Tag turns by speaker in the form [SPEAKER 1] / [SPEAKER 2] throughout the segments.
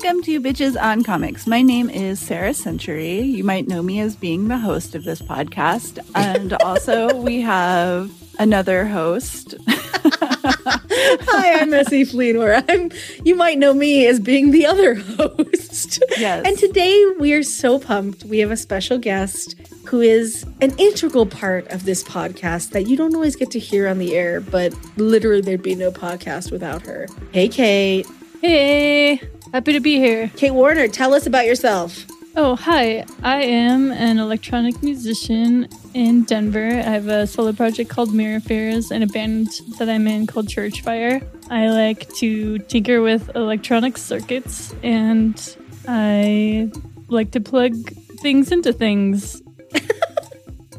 [SPEAKER 1] Welcome to Bitches on Comics. My name is Sarah Century. You might know me as being the host of this podcast. And also, we have another host.
[SPEAKER 2] Hi, I'm Essie Fleenor. I'm you might know me as being the other host.
[SPEAKER 1] Yes.
[SPEAKER 2] And today we are so pumped. We have a special guest who is an integral part of this podcast that you don't always get to hear on the air, but literally there'd be no podcast without her. Hey Kate.
[SPEAKER 3] Hey, happy to be here.
[SPEAKER 2] Kate Warner, tell us about yourself.
[SPEAKER 3] Oh, hi. I am an electronic musician in Denver. I have a solo project called Mirror Affairs and a band that I'm in called Church Fire. I like to tinker with electronic circuits and I like to plug things into things.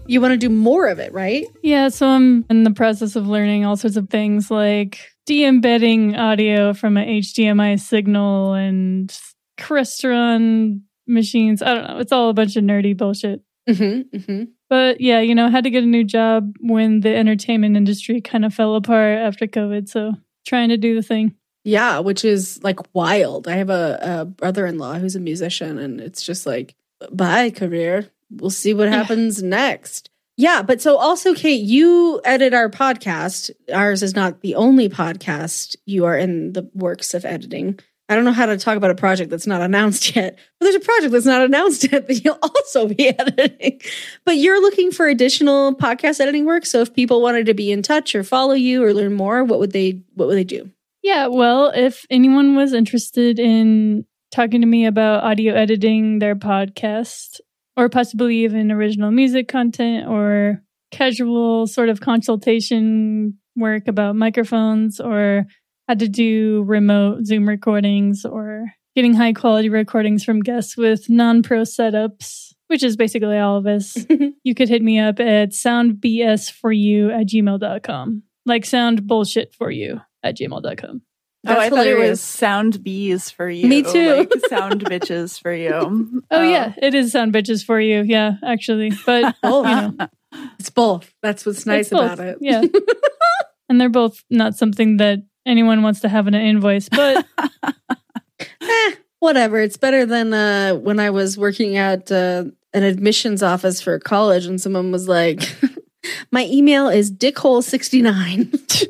[SPEAKER 2] You want to do more of it, right?
[SPEAKER 3] Yeah, so I'm in the process of learning all sorts of things like de embedding audio from an HDMI signal and Crestron machines. I don't know. It's all a bunch of nerdy bullshit.
[SPEAKER 2] Mm-hmm. mm-hmm.
[SPEAKER 3] But yeah, you know, had to get a new job when the entertainment industry kind of fell apart after COVID. So trying to do the thing.
[SPEAKER 2] Yeah, which is like wild. I have a, a brother in law who's a musician, and it's just like, bye, career. We'll see what happens next. Yeah, but so also, Kate, you edit our podcast. Ours is not the only podcast you are in the works of editing. I don't know how to talk about a project that's not announced yet, but there's a project that's not announced yet that you'll also be editing. But you're looking for additional podcast editing work. So if people wanted to be in touch or follow you or learn more, what would they what would they do?
[SPEAKER 3] Yeah, well, if anyone was interested in talking to me about audio editing their podcast, or possibly even original music content or casual sort of consultation work about microphones or how to do remote Zoom recordings or getting high quality recordings from guests with non pro setups, which is basically all of us, you could hit me up at soundbsforyou at gmail.com. Like sound bullshit for you at gmail.com.
[SPEAKER 1] oh, I
[SPEAKER 2] That's
[SPEAKER 1] thought it was sound bees for you.
[SPEAKER 2] Me too.
[SPEAKER 1] Like sound bitches for you.
[SPEAKER 3] Oh, yeah, it is sound bitches for you. Yeah, actually. But
[SPEAKER 2] Oh,
[SPEAKER 3] you know,
[SPEAKER 2] It's both. That's what's nice
[SPEAKER 3] It's both,
[SPEAKER 2] about it.
[SPEAKER 3] Yeah. and they're both not something that anyone wants to have in an invoice, but
[SPEAKER 2] Eh, whatever. It's better than uh, when I was working at uh, an admissions office for college and someone was like, my email is dickhole69.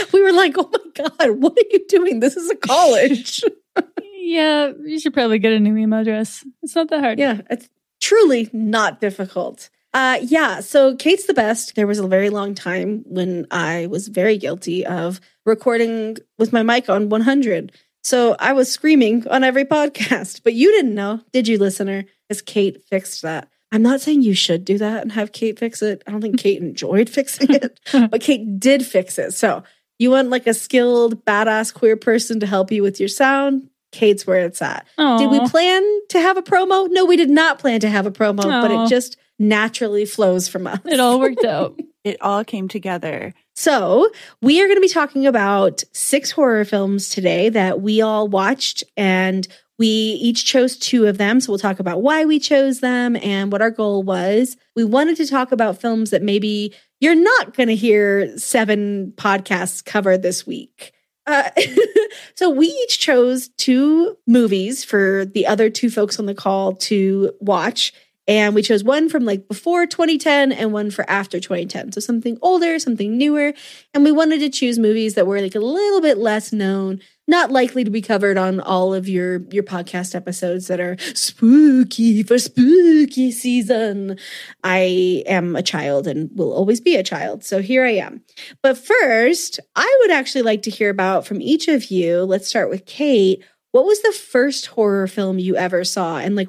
[SPEAKER 2] we were like, oh my God, what are you doing? This is a college.
[SPEAKER 3] yeah, you should probably get a new email address. It's not that hard.
[SPEAKER 2] yeah, it's truly not difficult. Uh, yeah, so Kate's the best. There was a very long time when I was very guilty of recording with my mic on 100. So I was screaming on every podcast, but you didn't know, did you, listener? As Kate fixed that. I'm not saying you should do that and have Kate fix it. I don't think Kate enjoyed fixing it, but Kate did fix it. So you want like a skilled, badass queer person to help you with your sound? Kate's where it's at. Did we plan to have a promo? No, we did not plan to have a promo, but it just naturally flows from us.
[SPEAKER 3] It all worked out.
[SPEAKER 1] It all came together.
[SPEAKER 2] So, we are going to be talking about six horror films today that we all watched, and we each chose two of them. So, we'll talk about why we chose them and what our goal was. We wanted to talk about films that maybe you're not going to hear seven podcasts cover this week. Uh, so, we each chose two movies for the other two folks on the call to watch. And we chose one from like before 2010 and one for after 2010. So something older, something newer. And we wanted to choose movies that were like a little bit less known, not likely to be covered on all of your your podcast episodes that are spooky for spooky season. I am a child and will always be a child. So here I am. But first, I would actually like to hear about from each of you. Let's start with Kate. What was the first horror film you ever saw and like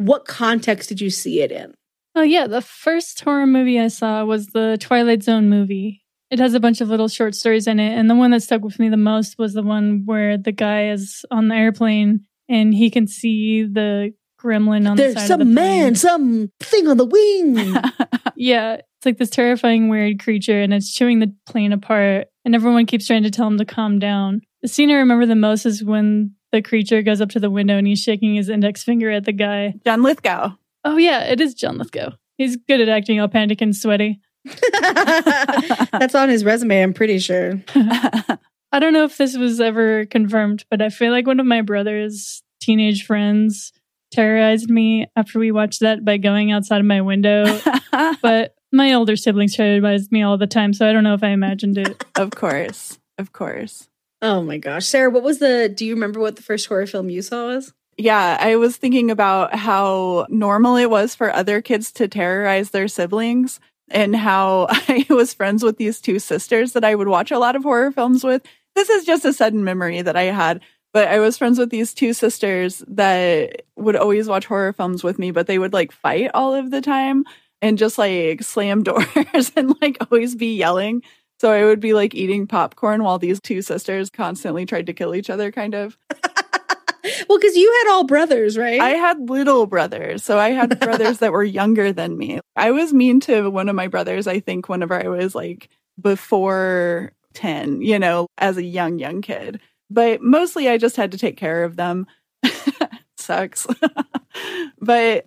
[SPEAKER 2] what context did you see it in?
[SPEAKER 3] Oh, yeah. The first horror movie I saw was the Twilight Zone movie. It has a bunch of little short stories in it. And the one that stuck with me the most was the one where the guy is on the airplane and he can see the gremlin on
[SPEAKER 2] There's
[SPEAKER 3] the side
[SPEAKER 2] some
[SPEAKER 3] of the plane.
[SPEAKER 2] man, some thing on the wing.
[SPEAKER 3] yeah. It's like this terrifying, weird creature and it's chewing the plane apart. And everyone keeps trying to tell him to calm down. The scene I remember the most is when the creature goes up to the window and he's shaking his index finger at the guy.
[SPEAKER 1] John Lithgow.
[SPEAKER 3] Oh, yeah. It is John Lithgow. He's good at acting all panic and sweaty.
[SPEAKER 2] That's on his resume, I'm pretty sure.
[SPEAKER 3] I don't know if this was ever confirmed, but I feel like one of my brother's teenage friends terrorized me after we watched that by going outside of my window. but my older siblings terrorized me all the time, so I don't know if I imagined it.
[SPEAKER 1] of course. Of course.
[SPEAKER 2] Oh my gosh. Sarah, what was the do you remember what the first horror film you saw was?
[SPEAKER 1] Yeah, I was thinking about how normal it was for other kids to terrorize their siblings and how I was friends with these two sisters that I would watch a lot of horror films with. This is just a sudden memory that I had, but I was friends with these two sisters that would always watch horror films with me, but they would like fight all of the time and just like slam doors and like always be yelling. So I would be like eating popcorn while these two sisters constantly tried to kill each other, kind of.
[SPEAKER 2] well, because you had all brothers, right?
[SPEAKER 1] I had little brothers. So I had brothers that were younger than me. I was mean to one of my brothers, I think, whenever I was like before 10, you know, as a young, young kid. But mostly I just had to take care of them. Sucks. but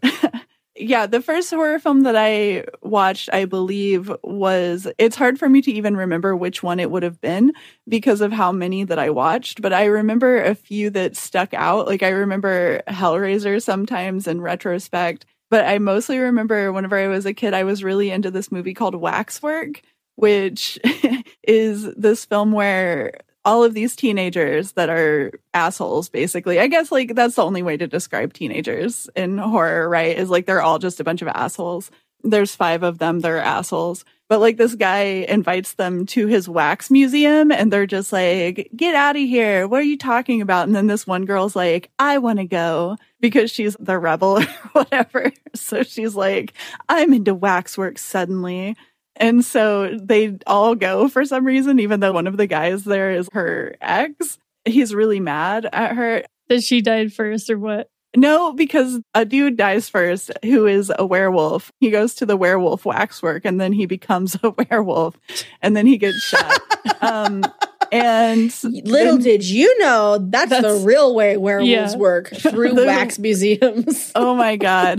[SPEAKER 1] yeah, the first horror film that I watched, I believe, was it's hard for me to even remember which one it would have been because of how many that I watched, but I remember a few that stuck out. Like I remember Hellraiser sometimes in retrospect, but I mostly remember whenever I was a kid, I was really into this movie called Waxwork, which is this film where all of these teenagers that are assholes basically. I guess like that's the only way to describe teenagers in horror right is like they're all just a bunch of assholes. There's five of them they're assholes. But like this guy invites them to his wax museum and they're just like get out of here. What are you talking about? And then this one girl's like i want to go because she's the rebel or whatever. So she's like i'm into waxwork suddenly and so they all go for some reason, even though one of the guys there is her ex. He's really mad at her.
[SPEAKER 3] That she died first or what?
[SPEAKER 1] No, because a dude dies first who is a werewolf. He goes to the werewolf waxwork and then he becomes a werewolf and then he gets shot. um, and
[SPEAKER 2] little
[SPEAKER 1] and,
[SPEAKER 2] did you know that's, that's the real way werewolves
[SPEAKER 3] yeah.
[SPEAKER 2] work through
[SPEAKER 1] The-
[SPEAKER 2] wax museums.
[SPEAKER 1] oh my God.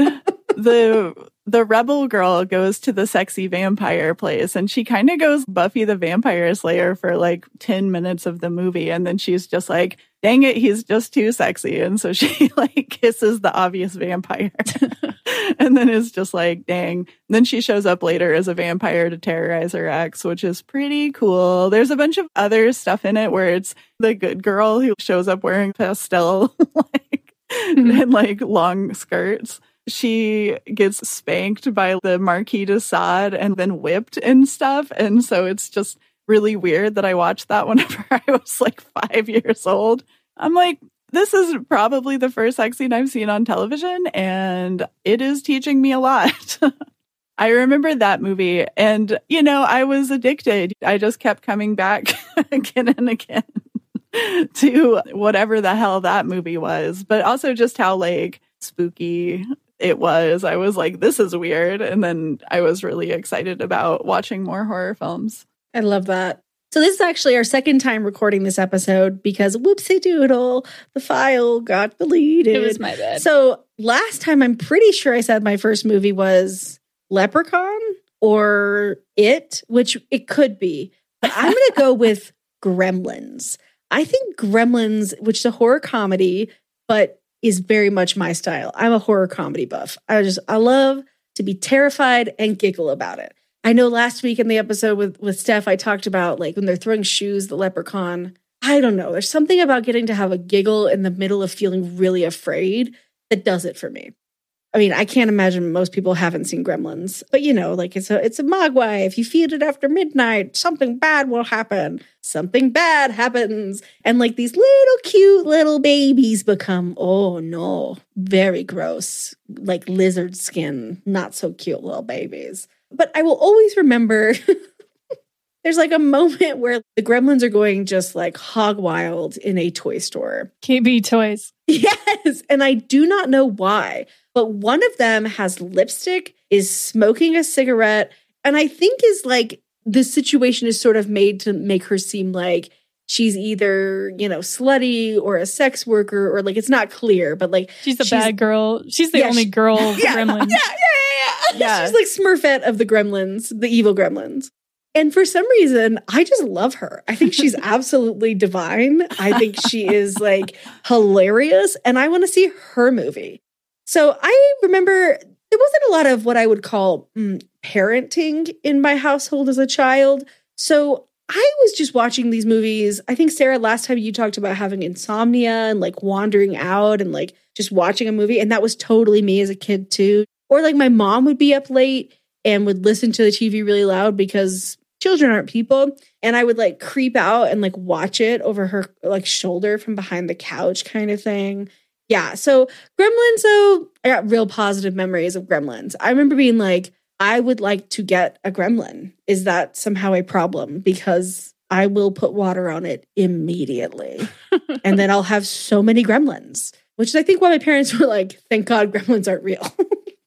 [SPEAKER 1] The the rebel girl goes to the sexy vampire place and she kind of goes Buffy the Vampire Slayer for like 10 minutes of the movie. And then she's just like, dang it, he's just too sexy. And so she like kisses the obvious vampire. and then is just like, dang. And then she shows up later as a vampire to terrorize her ex, which is pretty cool. There's a bunch of other stuff in it where it's the good girl who shows up wearing pastel like mm-hmm. and like long skirts she gets spanked by the Marquis de Sade and then whipped and stuff. And so it's just really weird that I watched that whenever I was like five years old. I'm like, this is probably the first sex scene I've seen on television, and it is teaching me a lot. I remember that movie, and you know, I was addicted. I just kept coming back again and again to whatever the hell that movie was, but also just how like spooky it was. I was like, this is weird. And then I was really excited about watching more horror films.
[SPEAKER 2] I love that. So this is actually our second time recording this episode because whoopsie doodle, the file got deleted.
[SPEAKER 3] It was my bad.
[SPEAKER 2] So last time I'm pretty sure I said my first movie was Leprechaun or It, which it could be. But I'm going to go with Gremlins. I think Gremlins, which is a horror comedy, but is very much my style. I'm a horror comedy buff. I just I love to be terrified and giggle about it. I know last week in the episode with with Steph, I talked about like when they're throwing shoes, the leprechaun. I don't know. There's something about getting to have a giggle in the middle of feeling really afraid that does it for me. I mean, I can't imagine most people haven't seen Gremlins, but you know, like it's a it's a mogwai. If you feed it after midnight, something bad will happen. Something bad happens, and like these little cute little babies become oh no, very gross, like lizard skin, not so cute little babies. But I will always remember. There's like a moment where the gremlins are going just like hog wild in a toy store.
[SPEAKER 3] KB Toys.
[SPEAKER 2] Yes. And I do not know why, but one of them has lipstick, is smoking a cigarette, and I think is like the situation is sort of made to make her seem like she's either, you know, slutty or a sex worker or like it's not clear, but like
[SPEAKER 3] She's the bad girl. She's the
[SPEAKER 2] Yeah,
[SPEAKER 3] only
[SPEAKER 2] she-
[SPEAKER 3] girl
[SPEAKER 2] yeah,
[SPEAKER 3] gremlins.
[SPEAKER 2] Yeah, yeah, yeah, yeah.
[SPEAKER 1] Yeah.
[SPEAKER 2] She's like Smurfette of the gremlins, the evil gremlins. And for some reason, I just love her. I think she's absolutely divine. I think she is like hilarious. And I want to see her movie. So I remember there wasn't a lot of what I would call mm, parenting in my household as a child. So I was just watching these movies. I think, Sarah, last time you talked about having insomnia and like wandering out and like just watching a movie. And that was totally me as a kid, too. Or like my mom would be up late and would listen to the TV really loud because children aren't people. And I would like creep out and like watch it over her like shoulder from behind the couch kind of thing. Yeah. So Gremlins, though, I got real positive memories of Gremlins. I remember being like, I would like to get a gremlin. Is that somehow a problem? Because I will put water on it immediately. and then I'll have so many gremlins, which is, I think, why my parents were like, thank God gremlins aren't real.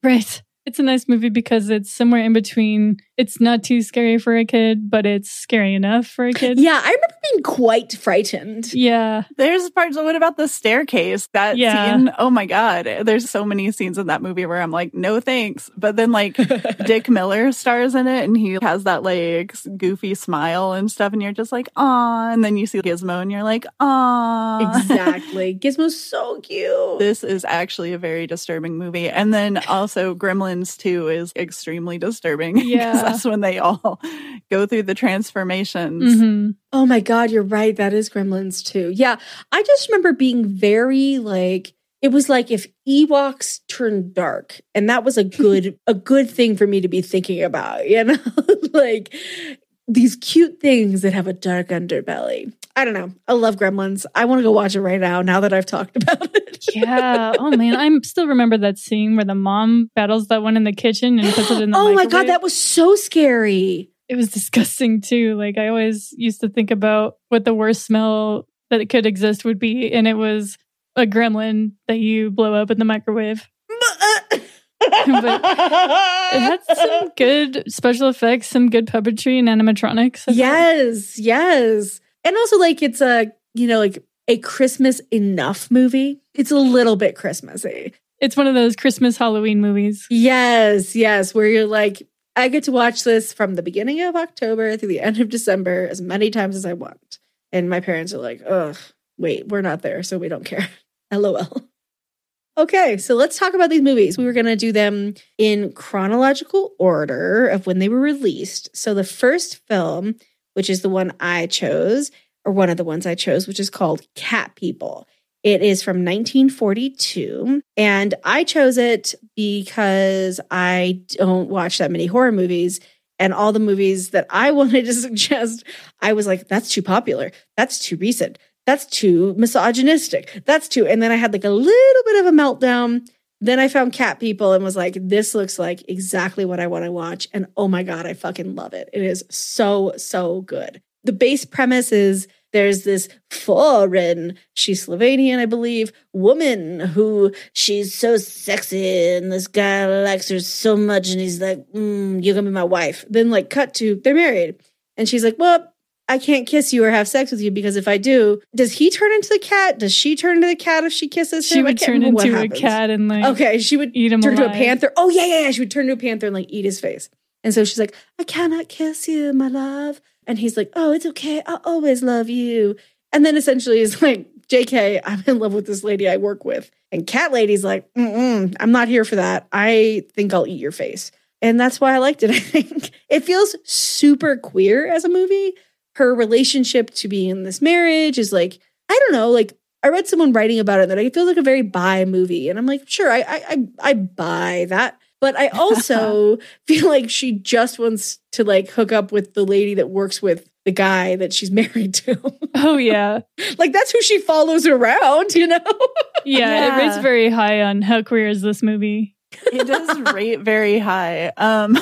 [SPEAKER 3] Right. It's a nice movie because it's somewhere in between. It's not too scary for a kid, but it's scary enough for a kid.
[SPEAKER 2] yeah. I remember being quite frightened.
[SPEAKER 3] Yeah.
[SPEAKER 1] There's parts. What about the staircase? That
[SPEAKER 3] Yeah.
[SPEAKER 1] scene. Oh my god! There's so many scenes in that movie where I'm like, no thanks. But then like Dick Miller stars in it, and he has that like goofy smile and stuff, and you're just like, ah. And then you see Gizmo, and you're like, ah.
[SPEAKER 2] exactly. Gizmo's so cute.
[SPEAKER 1] This is actually a very disturbing movie. And then also Gremlins 2 is extremely disturbing.
[SPEAKER 3] Yeah.
[SPEAKER 1] that's when they all go through the transformations.
[SPEAKER 3] hmm
[SPEAKER 2] Oh my God, you're right. That is Gremlins too. Yeah. I just remember being very like, it was like if Ewoks turned dark. And that was a good, a good thing for me to be thinking about, you know? like these cute things that have a dark underbelly. I don't know. I love Gremlins. I want to go watch it right now, now that I've talked about it.
[SPEAKER 3] Yeah. Oh man, I still remember that scene where the mom battles that one in the kitchen and puts it in the microwave.
[SPEAKER 2] oh my God, that was so scary.
[SPEAKER 3] it was disgusting too. Like I always used to think about what the worst smell that could exist would be, and it was a gremlin that you blow up in the microwave. It had some good special effects, some good puppetry and animatronics. I
[SPEAKER 2] yes, yes. And also like it's a, you know, like a Christmas enough movie. It's a little bit Christmassy.
[SPEAKER 3] It's one of those Christmas Halloween movies.
[SPEAKER 2] Yes, yes, where you're like I get to watch this from the beginning of October through the end of December as many times as I want. And my parents are like, "Ugh, wait, we're not there, so we don't care." LOL. Okay, so let's talk about these movies. We were going to do them in chronological order of when they were released. So the first film, which is the one I chose, or one of the ones I chose, which is called Cat People. It is from 1942. And I chose it because I don't watch that many horror movies. And all the movies that I wanted to suggest, I was like, that's too popular. That's too recent. That's too misogynistic. That's too. And then I had like a little bit of a meltdown. Then I found Cat People and was like, this looks like exactly what I want to watch. And oh my God, I fucking love it. It is so, so good. The base premise is there's this foreign, she's Slovenian, I believe, woman who she's so sexy and this guy likes her so much and he's like, mm, you're gonna be my wife. Then like cut to they're married. And she's like, well, I can't kiss you or have sex with you because if I do, does he turn into the cat? Does she turn into the cat if she kisses
[SPEAKER 3] She
[SPEAKER 2] him? She
[SPEAKER 3] would turn into a cat and like
[SPEAKER 2] Okay, she would
[SPEAKER 3] eat him
[SPEAKER 2] turn into a panther. Oh yeah, yeah, yeah. She would turn into a panther and like eat his face. And so she's like, I cannot kiss you, my love. And he's like, Oh, it's okay. I'll always love you. And then essentially is like, JK, I'm in love with this lady I work with. And Cat Lady's like, Mm-mm, I'm not here for that. I think I'll eat your face. And that's why I liked it. I think it feels super queer as a movie. Her relationship to being in this marriage is like, I don't know, like I read someone writing about it that it feels like a very bi movie. And I'm like, sure, I I I, I buy that. But I also feel like she just wants to like hook up with the lady that works with the guy that she's married to.
[SPEAKER 3] Oh yeah.
[SPEAKER 2] like that's who she follows around, you know?
[SPEAKER 3] yeah,
[SPEAKER 1] Yeah.
[SPEAKER 3] it rates very high on how queer is this movie.
[SPEAKER 1] It does rate very high. Um,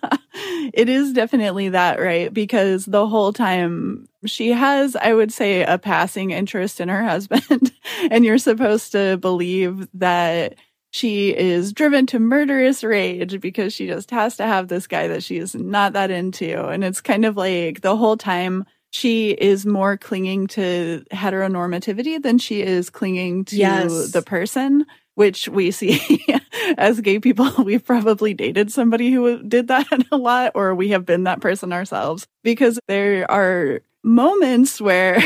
[SPEAKER 1] it is definitely that, right? Because the whole time she has, I would say, a passing interest in her husband, and you're supposed to believe that she is driven to murderous rage because she just has to have this guy that she is not that into. And it's kind of like the whole time she is more clinging to heteronormativity than she is clinging to
[SPEAKER 2] Yes.
[SPEAKER 1] the person which we see as gay people, we've probably dated somebody who did that a lot, or we have been that person ourselves, because there are moments where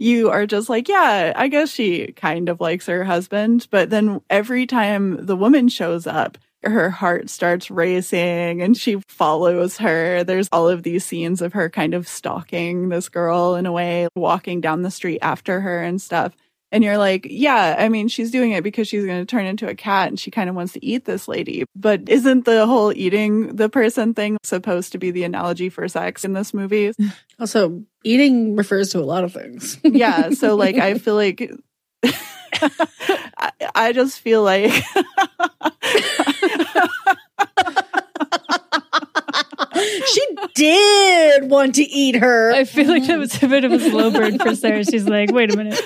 [SPEAKER 1] you are just like, yeah, I guess she kind of likes her husband. But then every time the woman shows up, her heart starts racing and she follows her. There's all of these scenes of her kind of stalking this girl in a way, walking down the street after her and stuff. And you're like, yeah, I mean, she's doing it because she's going to turn into a cat and she kind of wants to eat this lady. But isn't the whole eating the person thing supposed to be the analogy for sex in this movie?
[SPEAKER 2] Also, eating refers to a lot of things.
[SPEAKER 1] yeah. So, like, I feel like. I, I just feel like
[SPEAKER 2] she did want to eat her.
[SPEAKER 3] I feel like that was a bit of a slow burn for Sarah. She's like, wait a minute.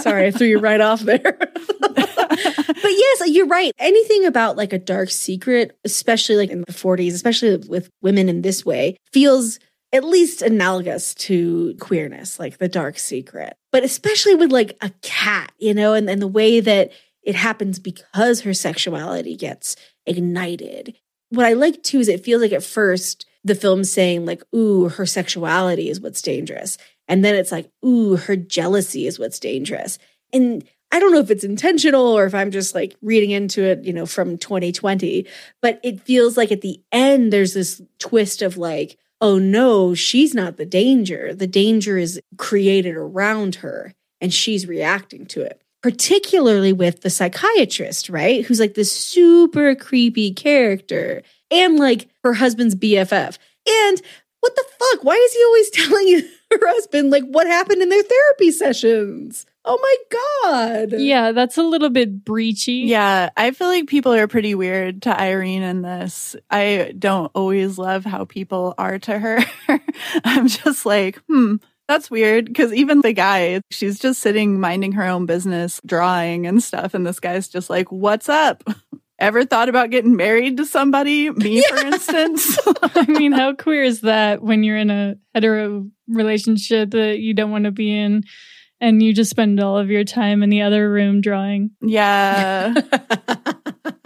[SPEAKER 2] Sorry, I threw you right off there. but yes, you're right. Anything about like a dark secret, especially like in the 40s, especially with women in this way, feels at least analogous to queerness, like the dark secret. But especially with like a cat, you know, and, and the way that it happens because her sexuality gets ignited. What I like too is it feels like at first the film saying, like, ooh, her sexuality is what's dangerous. And then it's like, ooh, her jealousy is what's dangerous. And I don't know if it's intentional or if I'm just like reading into it, you know, from 2020, but it feels like at the end, there's this twist of like, oh no, she's not the danger. The danger is created around her and she's reacting to it. Particularly with the psychiatrist, right? Who's like this super creepy character and like her husband's BFF. And what the fuck? Why is he always telling her husband like what happened in their therapy sessions? Oh my god.
[SPEAKER 3] Yeah, that's a little bit breachy.
[SPEAKER 1] Yeah, I feel like people are pretty weird to Irene in this. I don't always love how people are to her. I'm just like, hmm, that's weird. Because even the guy, she's just sitting minding her own business, drawing and stuff. And this guy's just like, what's up? Ever thought about getting married to somebody? Me, for instance?
[SPEAKER 3] I mean, how queer is that when you're in a hetero relationship that you don't want to be in and you just spend all of your time in the other room drawing?
[SPEAKER 1] yeah.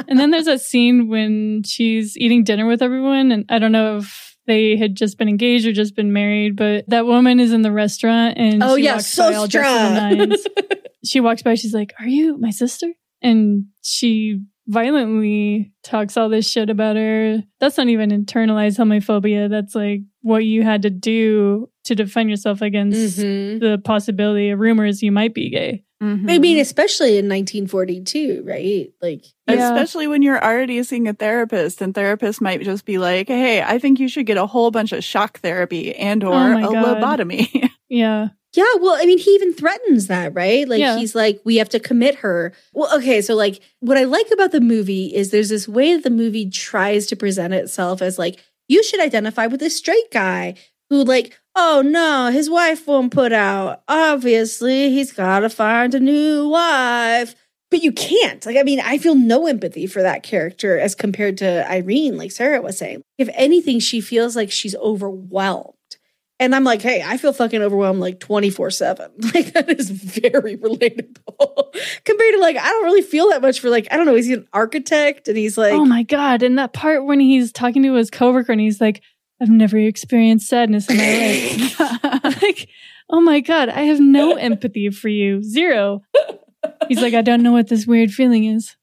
[SPEAKER 3] And then there's that scene when she's eating dinner with everyone, and I don't know if they had just been engaged or just been married, but that woman is in the restaurant and
[SPEAKER 2] Oh,
[SPEAKER 3] she
[SPEAKER 2] yeah,
[SPEAKER 3] walks by all dressed to nines. she walks by, she's like, Are you my sister? And she violently talks all this shit about her. That's not even internalized homophobia. That's like what you had to do to defend yourself against
[SPEAKER 2] Mhm.
[SPEAKER 3] the possibility of rumors you might be gay.
[SPEAKER 1] Mhm.
[SPEAKER 2] I mean, especially in 1942, right? Like,
[SPEAKER 3] Yeah.
[SPEAKER 1] Especially when you're already seeing a therapist and therapists might just be like, Hey, I think you should get a whole bunch of shock therapy and or
[SPEAKER 3] Oh
[SPEAKER 1] a
[SPEAKER 3] God.
[SPEAKER 1] lobotomy.
[SPEAKER 3] Yeah.
[SPEAKER 2] Yeah, well, I mean, he even threatens that, right? Like,
[SPEAKER 3] Yeah.
[SPEAKER 2] he's like, we have to commit her. Well, okay, so like, what I like about the movie is there's this way that the movie tries to present itself as like, you should identify with this straight guy who, like, oh no, his wife won't put out. Obviously, he's got to find a new wife. But you can't. Like, I mean, I feel no empathy for that character as compared to Irene, like Sarah was saying. If anything, she feels like she's overwhelmed. And I'm like, hey, I feel fucking overwhelmed like 24 7. Like, that is very relatable compared to like, I don't really feel that much for like, I don't know, he's an architect and he's like,
[SPEAKER 3] oh my god! And that part when he's talking to his coworker and he's like, "I've never experienced sadness in my life." like, oh my god, I have no empathy for you, zero. He's like, I don't know what this weird feeling is.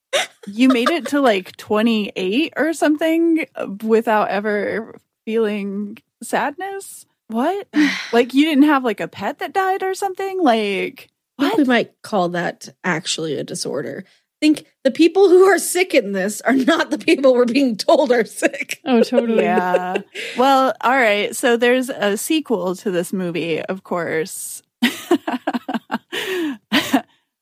[SPEAKER 1] you made it to like 28 or something without ever feeling sadness? What? like you didn't have like a pet that died or something? Like
[SPEAKER 2] I think
[SPEAKER 1] what?
[SPEAKER 2] we might call that actually a disorder. I think the people who are sick in this are not the people we're being told are sick.
[SPEAKER 3] Oh, totally.
[SPEAKER 1] Yeah. Well, all right. So there's a sequel to this movie, of course.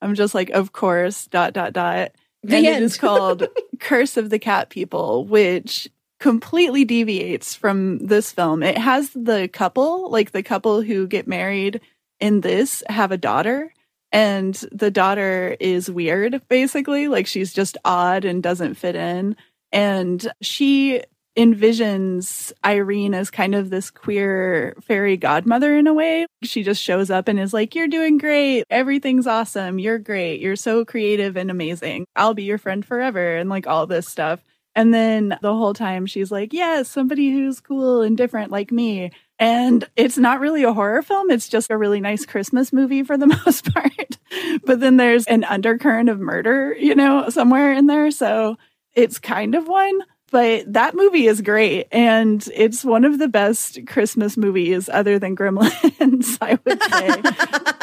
[SPEAKER 1] I'm just like, of course, dot, dot, dot.
[SPEAKER 2] The
[SPEAKER 1] and it
[SPEAKER 2] end.
[SPEAKER 1] is called Curse of the Cat People, which completely deviates from this film. It has the couple, like the couple who get married in this, have a daughter. And the daughter is weird, basically. Like she's just odd and doesn't fit in. And she envisions Irene as kind of this queer fairy godmother in a way. She just shows up and is like, You're doing great. Everything's awesome. You're great. You're so creative and amazing. I'll be your friend forever. And like all this stuff. And then the whole time she's like, Yes, somebody who's cool and different like me. And it's not really a horror film. It's just a really nice Christmas movie for the most part. but then there's an undercurrent of murder, you know, somewhere in there. So it's kind of one. But that movie is great. And it's one of the best Christmas movies other than Gremlins, I would say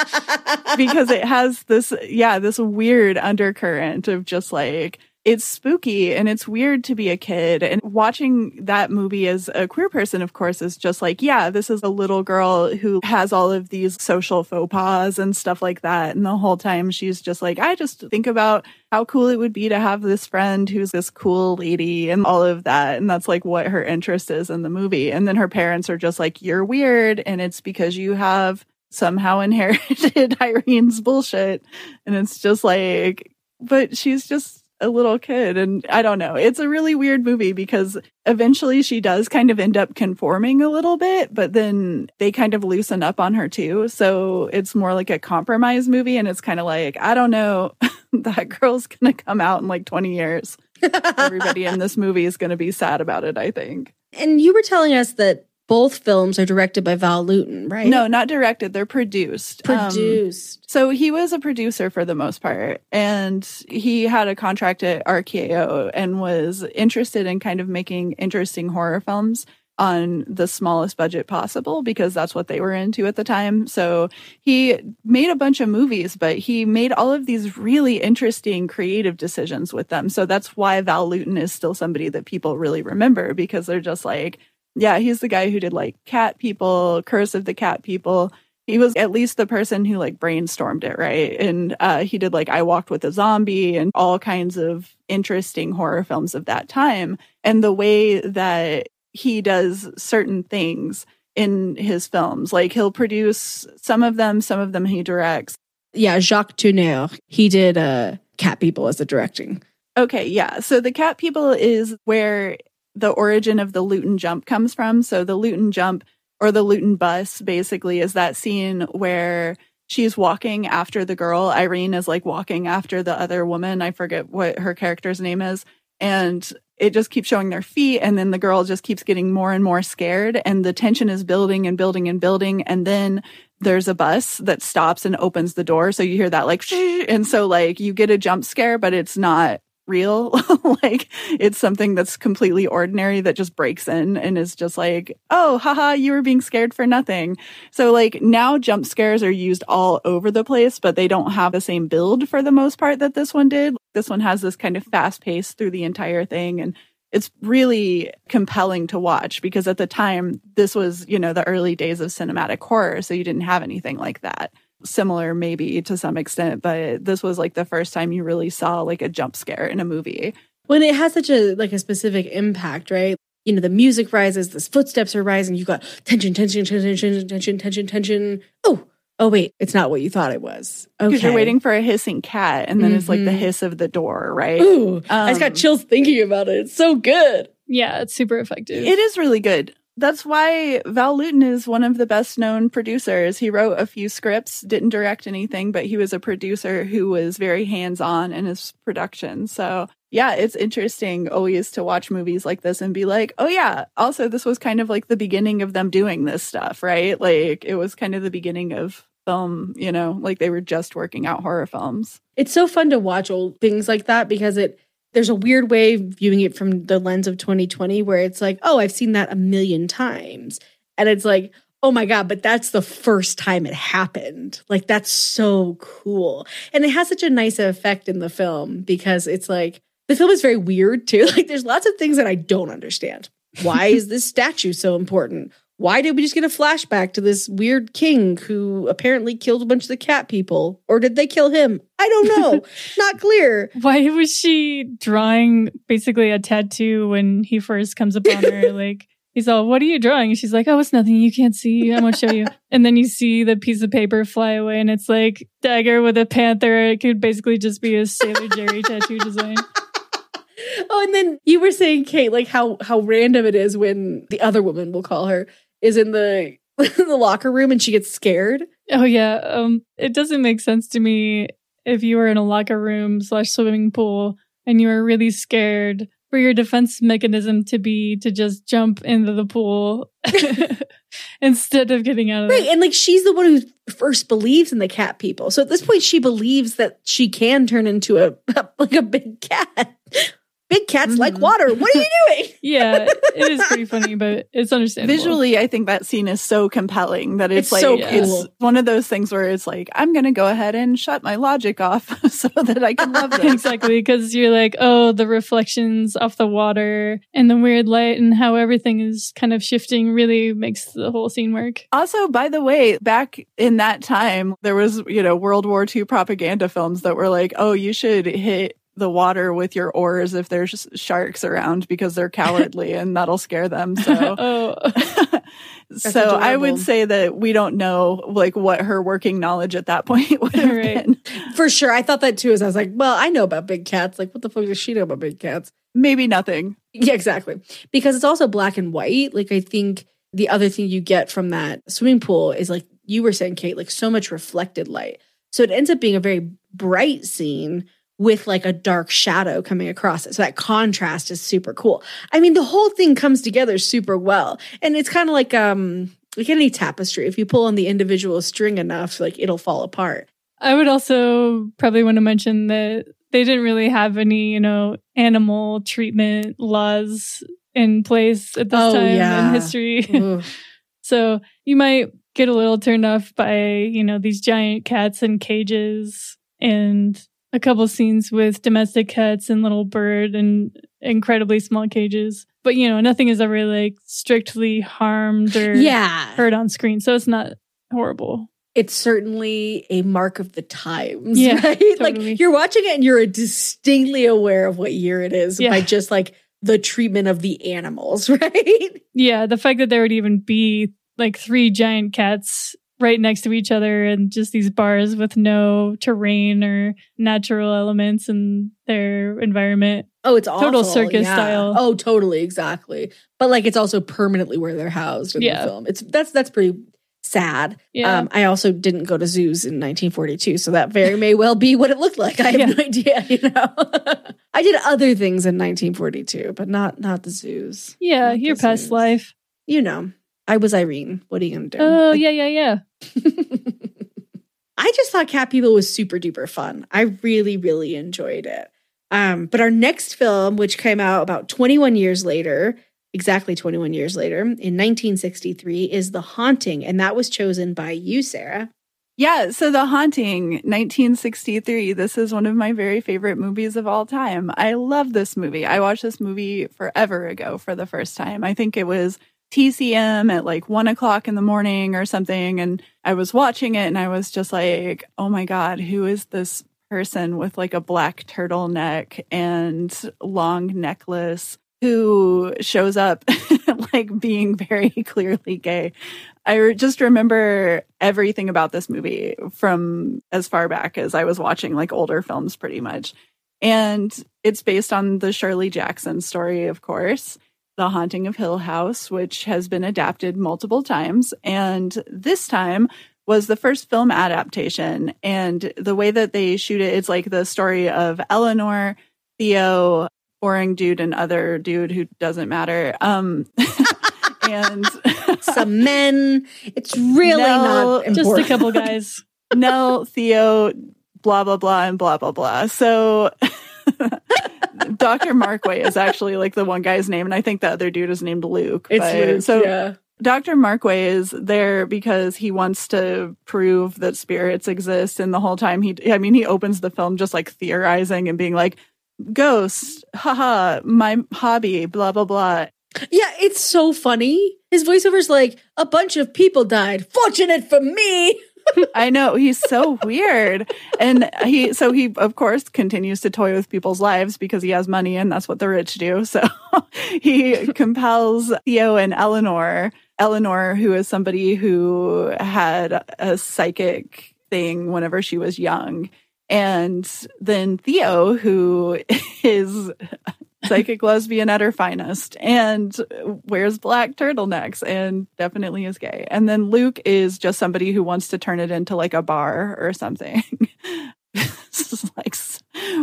[SPEAKER 1] because it has this yeah this weird undercurrent of just like it's spooky and it's weird to be a kid. And watching that movie as a queer person of course is just like yeah this is a little girl who has all of these social faux pas and stuff like that. And the whole time she's just like i just think about how cool it would be to have this friend who's this cool lady and all of that. And that's like what her interest is in the movie. And then her parents are just like you're weird. And it's because you have somehow inherited Irene's bullshit. And it's just like, but she's just a little kid. And I don't know. It's a really weird movie because eventually she does kind of end up conforming a little bit, but then they kind of loosen up on her too. So it's more like a compromise movie. And it's kind of like, I don't know, that girl's going to come out in like 20 years. Everybody in this movie is going to be sad about it, I think.
[SPEAKER 2] and you were telling us that both films are directed by Val Lewton, right?
[SPEAKER 1] No, not directed. They're produced. Um,
[SPEAKER 2] produced.
[SPEAKER 1] So he was a producer for the most part, and he had a contract at RKO and was interested in kind of making interesting horror films on the smallest budget possible because that's what they were into at the time. So he made a bunch of movies, but he made all of these really interesting creative decisions with them. So that's why Val Lewton is still somebody that people really remember because they're just like, yeah, he's the guy who did like Cat People, Curse of the Cat People he was at least the person who like brainstormed it right and uh, he did like i walked with a zombie and all kinds of interesting horror films of that time and the way that he does certain things in his films like he'll produce some of them some of them he directs
[SPEAKER 2] Yeah, Jacques Tourneur. He did uh, Cat People as the directing.
[SPEAKER 1] Okay, yeah. So the cat people is where the origin of the Lewton jump comes from. So the Lewton jump or the Lewton bus basically is that scene where she's walking after the girl. Irene is like walking after the other woman. I forget what her character's name is. And it just keeps showing their feet. And then the girl just keeps getting more and more scared. And the tension is building and building and building. And then there's a bus that stops and opens the door. So you hear that like, and so like you get a jump scare, but it's not real. like it's something that's completely ordinary that just breaks in and is just like, oh, haha, you were being scared for nothing. So like now jump scares are used all over the place, but they don't have the same build for the most part that this one did. This one has this kind of fast pace through the entire thing and it's really compelling to watch because at the time this was, you know, the early days of cinematic horror, so you didn't have anything like that similar maybe to some extent but this was like the first time you really saw like a jump scare in a movie
[SPEAKER 2] When it has such a like a specific impact, right? You know, the music rises, the footsteps are rising, you've got tension, tension, tension, tension, tension, tension, tension. Oh, oh wait, it's not what you thought it was.
[SPEAKER 1] because
[SPEAKER 2] Okay.
[SPEAKER 1] you're waiting for a hissing cat and then it's like the
[SPEAKER 2] Mhm.
[SPEAKER 1] hiss of the door right
[SPEAKER 2] Ooh, I just got
[SPEAKER 1] Um,
[SPEAKER 2] chills thinking about it. It's so good.
[SPEAKER 3] Yeah, it's super effective.
[SPEAKER 1] it is really good that's why Val Lewton is one of the best known producers. He wrote a few scripts didn't direct anything but he was a producer who was very hands-on in his production. So yeah it's interesting always to watch movies like this and be like oh yeah also this was kind of like the beginning of them doing this stuff right? Like it was kind of the beginning of film you know? Like they were just working out horror films.
[SPEAKER 2] It's so fun to watch old things like that because it there's a weird way viewing it from the lens of 2020 where it's like, oh, I've seen that a million times. And it's like, oh my God, but that's the first time it happened. Like, that's so cool. And it has such a nice effect in the film because it's like, the film is very weird too. Like, there's lots of things that I don't understand. Why is this statue so important? Why did we just get a flashback to this weird king who apparently killed a bunch of the cat people? Or did they kill him? I don't know. Not clear.
[SPEAKER 3] Why was she drawing basically a tattoo when he first comes upon her? like, he's all, What are you drawing? And she's like, Oh, it's nothing. You can't see. I'm going to show you. and then you see the piece of paper fly away, and it's like dagger with a panther. It could basically just be a Sailor Jerry tattoo design.
[SPEAKER 2] Oh, and then you were saying, Kate, like how how random it is when the other woman, we'll call her, is in the the locker room and she gets scared.
[SPEAKER 3] Oh yeah, um, it doesn't make sense to me if you were in a locker room slash swimming pool and you were really scared for your defense mechanism to be to just jump into the pool instead of getting out of
[SPEAKER 2] Right.
[SPEAKER 3] it.
[SPEAKER 2] And like she's the one who first believes in the cat people. So at this point she believes that she can turn into a like a big cat. Big cats like
[SPEAKER 1] Mhm.
[SPEAKER 2] water. What are you doing?
[SPEAKER 3] Yeah, it is pretty funny, but it's understandable.
[SPEAKER 1] Visually, I think that scene is so compelling that it's,
[SPEAKER 2] It's
[SPEAKER 1] like
[SPEAKER 2] so
[SPEAKER 1] it's one of those things where it's like I'm going to go ahead and shut my logic off so that I can love this.
[SPEAKER 3] exactly because you're like oh the reflections off the water and the weird light and how everything is kind of shifting really makes the whole scene work
[SPEAKER 1] Also, by the way, back in that time, there was, you know, World War II propaganda films that were like, oh, you should hit the water with your oars if there's sharks around because they're cowardly and that'll scare them. So,
[SPEAKER 3] oh
[SPEAKER 1] so I would say that we don't know like what her working knowledge at that point would have
[SPEAKER 3] Right.
[SPEAKER 1] been.
[SPEAKER 2] For sure. I thought that too as I was like, well, I know about big cats. Like, what the fuck does she know about big cats?
[SPEAKER 1] Maybe nothing.
[SPEAKER 2] Yeah, exactly. Because it's also black and white. Like, I think the other thing you get from that swimming pool is like you were saying, Kate, like so much reflected light. So it ends up being a very bright scene with like a dark shadow coming across it. So that contrast is super cool. I mean, the whole thing comes together super well. And it's kind of like um like any tapestry. If you pull on the individual string enough, like it'll fall apart.
[SPEAKER 3] I would also probably want to mention that they didn't really have any, you know, animal treatment laws in place at this
[SPEAKER 2] Oh,
[SPEAKER 3] time
[SPEAKER 2] yeah.
[SPEAKER 3] in history. So you might get a little turned off by, you know, these giant cats in cages and a couple scenes with domestic cats and little bird and incredibly small cages. But, you know, nothing is ever like strictly harmed or
[SPEAKER 2] yeah.
[SPEAKER 3] heard on screen. So it's not horrible.
[SPEAKER 2] it's certainly a mark of the times,
[SPEAKER 3] Yeah,
[SPEAKER 2] right?
[SPEAKER 3] totally.
[SPEAKER 2] Like you're watching it and you're distinctly aware of what year it is
[SPEAKER 3] Yeah.
[SPEAKER 2] by just like the treatment of the animals, right?
[SPEAKER 3] Yeah, the fact that there would even be like three giant cats right next to each other and just these bars with no terrain or natural elements in their environment.
[SPEAKER 2] Oh, it's
[SPEAKER 3] Total circus
[SPEAKER 2] yeah.
[SPEAKER 3] style.
[SPEAKER 2] Oh, totally, exactly. But like it's also permanently where they're housed in
[SPEAKER 3] Yeah.
[SPEAKER 2] the film. It's that's that's pretty sad.
[SPEAKER 3] Yeah.
[SPEAKER 2] Um, I also didn't go to zoos in 1942, so that very may well be what it looked like. I have
[SPEAKER 3] Yeah.
[SPEAKER 2] no idea. You know, I did other things in 1942, but not not the zoos.
[SPEAKER 3] yeah,
[SPEAKER 2] Not
[SPEAKER 3] your past
[SPEAKER 2] zoos.
[SPEAKER 3] life.
[SPEAKER 2] You know, I was Irene. What are you gonna do?
[SPEAKER 3] Oh,
[SPEAKER 2] Like,
[SPEAKER 3] yeah, yeah, yeah.
[SPEAKER 2] I just thought Cat People was super duper fun. I really, really enjoyed it. Um, but our next film, which came out about 21 years later, exactly 21 years later, in 1963, is The Haunting. And that was chosen by you, Sarah.
[SPEAKER 1] Yeah, so The Haunting, 1963. This is one of my very favorite movies of all time. I love this movie. I watched this movie forever ago for the first time. I think it was TCM at like one o'clock in the morning or something. And I was watching it and I was just like, oh my God, who is this person with like a black turtleneck and long necklace who shows up like being very clearly gay? I just remember everything about this movie from as far back as I was watching like older films pretty much. And it's based on the Shirley Jackson story, of course, The Haunting of Hill House, which has been adapted multiple times. And this time was the first film adaptation. And the way that they shoot it, it's like the story of Eleanor, Theo, boring dude, and other dude who doesn't matter. Um, and
[SPEAKER 2] Some men. It's really
[SPEAKER 1] No,
[SPEAKER 2] not
[SPEAKER 3] Just a couple guys.
[SPEAKER 1] Nell, Theo, blah, blah, blah, and blah, blah, blah. So Dr. Markway is actually like the one guy's name. And I think the other dude is named Luke.
[SPEAKER 2] It's
[SPEAKER 1] but-
[SPEAKER 2] Luke.
[SPEAKER 1] So
[SPEAKER 2] yeah.
[SPEAKER 1] Dr. Markway is there because he wants to prove that spirits exist. And the whole time he, I mean, he opens the film just like theorizing and being like, ghosts, haha, my hobby, blah, blah, blah.
[SPEAKER 2] Yeah, it's so funny. His voiceover's like, a bunch of people died. Fortunate for me.
[SPEAKER 1] I know he's so weird. And he, so he, of course, continues to toy with people's lives because he has money and that's what the rich do. So he compels Theo and Eleanor, Eleanor, who is somebody who had a psychic thing whenever she was young. And then Theo, who is psychic lesbian at her finest and wears black turtlenecks and definitely is gay. And then Luke is just somebody who wants to turn it into like a bar or something. Like,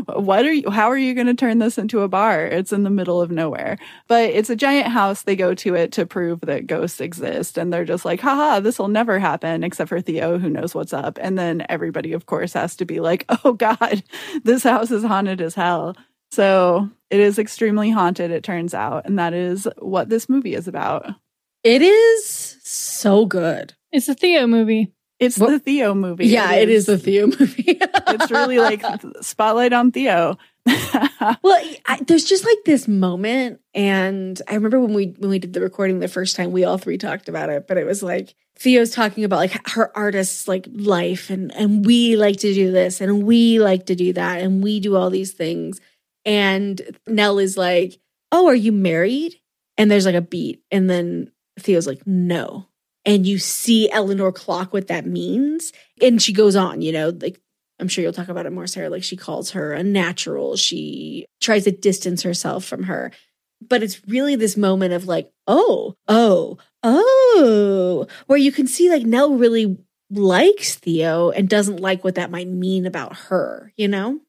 [SPEAKER 1] what are you, how are you going to turn this into a bar? It's in the middle of nowhere, but it's a giant house. They go to it to prove that ghosts exist. And they're just like, haha, this will never happen except for Theo, who knows what's up. And then everybody, of course, has to be like, oh God, this house is haunted as hell. So it is extremely haunted, it turns out. And that is what this movie is about.
[SPEAKER 2] It is so good.
[SPEAKER 3] It's a Theo movie.
[SPEAKER 1] It's
[SPEAKER 2] What-
[SPEAKER 1] the Theo movie.
[SPEAKER 2] yeah, it is the Theo movie.
[SPEAKER 1] it's really like spotlight on Theo.
[SPEAKER 2] Well, I, there's just like this moment, and I remember when we when we did the recording the first time, we all three talked about it. But it was like Theo's talking about like her artist's like life, and and we like to do this, and we like to do that, and we do all these things. And Nell is like, "Oh, are you married?" And there's like a beat, and then Theo's like, "No." And you see Eleanor clock what that means, and she goes on, you know, like I'm sure you'll talk about it more, Sarah. Like she calls her a natural. She tries to distance herself from her. But it's really this moment of like, oh, oh, oh, where you can see like Nell really likes Theo and doesn't like what that might mean about her, you know?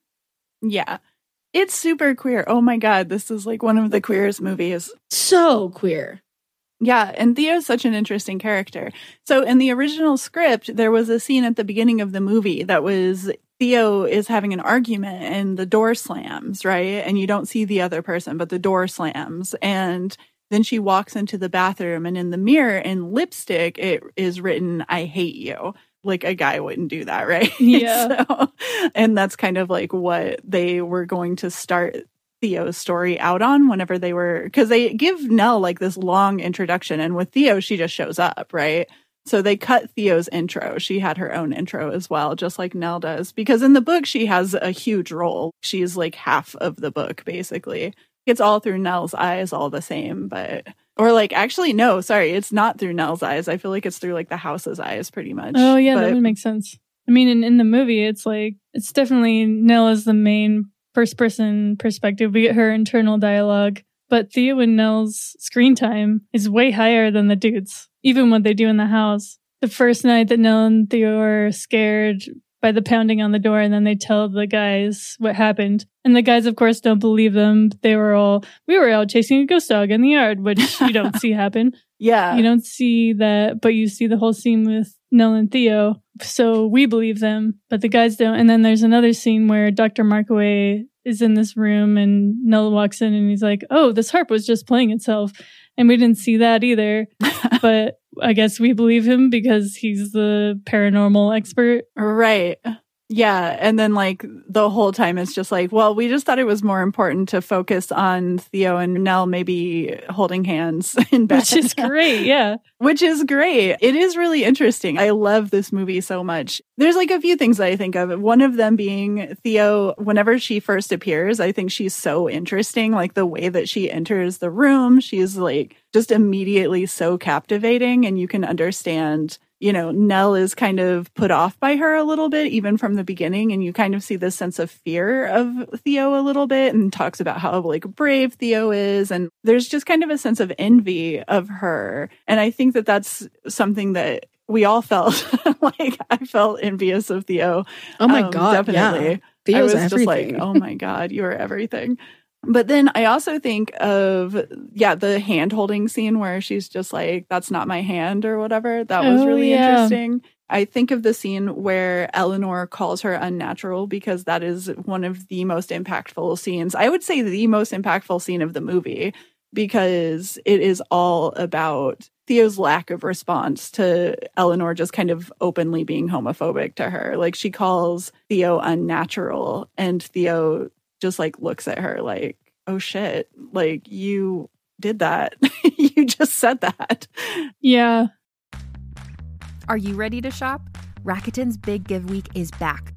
[SPEAKER 1] yeah. It's super queer. Oh my God. This is like one of the queerest movies.
[SPEAKER 2] So queer.
[SPEAKER 1] Yeah, and Theo's such an interesting character. So in the original script, there was a scene at the beginning of the movie that was Theo is having an argument and the door slams, right? And you don't see the other person, but the door slams. And then she walks into the bathroom and in the mirror in lipstick, it is written, I hate you. Like a guy wouldn't do that, right?
[SPEAKER 3] Yeah.
[SPEAKER 1] so, and that's kind of like what they were going to start Theo's story out on whenever they were because they give Nell like this long introduction, and with Theo, she just shows up, right? So they cut Theo's intro. She had her own intro as well, just like Nell does, because in the book, she has a huge role. She's like half of the book, basically. It's all through Nell's eyes, all the same, but. Or like actually no, sorry, it's not through Nell's eyes. I feel like it's through like the house's eyes pretty much.
[SPEAKER 3] Oh yeah, that
[SPEAKER 1] But-
[SPEAKER 3] would make sense. I mean, in, in the movie, it's like it's definitely Nell is the main first person perspective. We get her internal dialogue, but Theo and Nell's screen time is way higher than the dudes. Even what they do in the house. The first night that Nell and Theo are scared by the pounding on the door, and then they tell the guys what happened. And the guys, of course, don't believe them. They were all, we were out chasing a ghost dog in the yard, which you don't see happen
[SPEAKER 1] yeah.
[SPEAKER 3] you don't see that, but you see the whole scene with Nell and Theo. So we believe them, but the guys don't. And then there's another scene where Dr. Markway is in this room and Nell walks in and he's like, Oh, this harp was just playing itself. And we didn't see that either. but I guess we believe him because he's the paranormal expert.
[SPEAKER 1] Right. Yeah. And then, like, the whole time it's just like, well, we just thought it was more important to focus on Theo and Nell maybe holding hands in bed.
[SPEAKER 3] Which is great. Yeah.
[SPEAKER 1] Which is great. It is really interesting. I love this movie so much. There's like a few things that I think of. One of them being Theo, whenever she first appears, I think she's so interesting. Like the way that she enters the room, she's like just immediately so captivating, and you can understand you know, Nell is kind of put off by her a little bit, even from the beginning. And you kind of see this sense of fear of Theo a little bit and talks about how like brave Theo is. And there's just kind of a sense of envy of her. And I think that that's something that we all felt like I felt envious of Theo.
[SPEAKER 2] Oh my
[SPEAKER 1] Um,
[SPEAKER 2] God.
[SPEAKER 1] definitely.
[SPEAKER 2] Yeah. Theo's
[SPEAKER 1] I was
[SPEAKER 2] everything.
[SPEAKER 1] just like, oh my God, you are everything. But then I also think of, yeah, the hand holding scene where she's just like, that's not my hand or whatever. That was
[SPEAKER 3] Oh,
[SPEAKER 1] really
[SPEAKER 3] yeah.
[SPEAKER 1] interesting. I think of the scene where Eleanor calls her unnatural because that is one of the most impactful scenes. I would say the most impactful scene of the movie because it is all about Theo's lack of response to Eleanor just kind of openly being homophobic to her. Like she calls Theo unnatural and Theo just like looks at her like, "Oh shit, like you did that. you just said that."
[SPEAKER 3] Yeah.
[SPEAKER 4] Are you ready to shop? Rakuten's Big Give Week is back.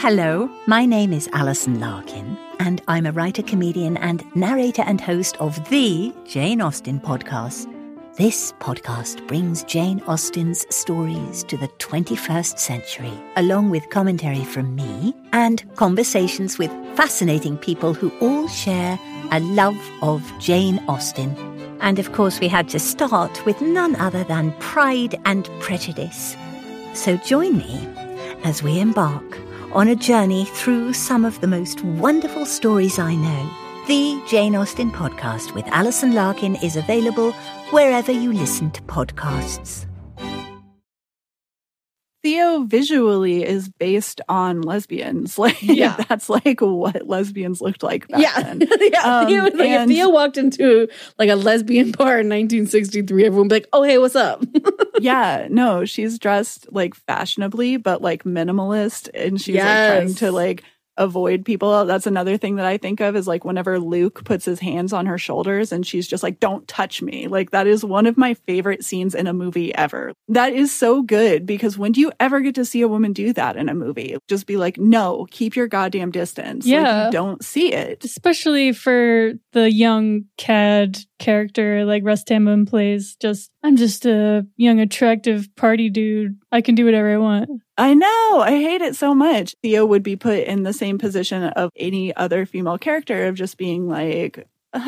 [SPEAKER 5] Hello, my name is Alison Larkin, and I'm a writer, comedian, and narrator and host of the Jane Austen podcast. This podcast brings Jane Austen's stories to the 21st century, along with commentary from me and conversations with fascinating people who all share a love of Jane Austen. And of course, we had to start with none other than Pride and Prejudice. So join me as we embark on a journey through some of the most wonderful stories I know. The Jane Austen podcast with Alison Larkin is available wherever you listen to podcasts.
[SPEAKER 1] Theo visually is based on lesbians. Like
[SPEAKER 2] Yeah.
[SPEAKER 1] that's like what lesbians looked like back
[SPEAKER 2] yeah,
[SPEAKER 1] then.
[SPEAKER 2] yeah.
[SPEAKER 1] Um,
[SPEAKER 2] Theo, like, if Theo walked into like a lesbian bar in 1963, everyone would be like, "Oh, hey, what's up?"
[SPEAKER 1] yeah, no, she's dressed like fashionably, but like minimalist, and she's like trying to like avoid people. That's another thing that I think of is like whenever Luke puts his hands on her shoulders and she's just like, "Don't touch me." Like that is one of my favorite scenes in a movie ever. That is so good because when do you ever get to see a woman do that in a movie? Just be like, "No, keep your goddamn distance."
[SPEAKER 3] Yeah.
[SPEAKER 1] you don't see it.
[SPEAKER 3] Especially for the young cad character like Russ Tamblyn plays. Just, I'm just a young, attractive party dude. I can do whatever I want.
[SPEAKER 1] I know. I hate it so much. Theo would be put in the same position of any other female character of just being like,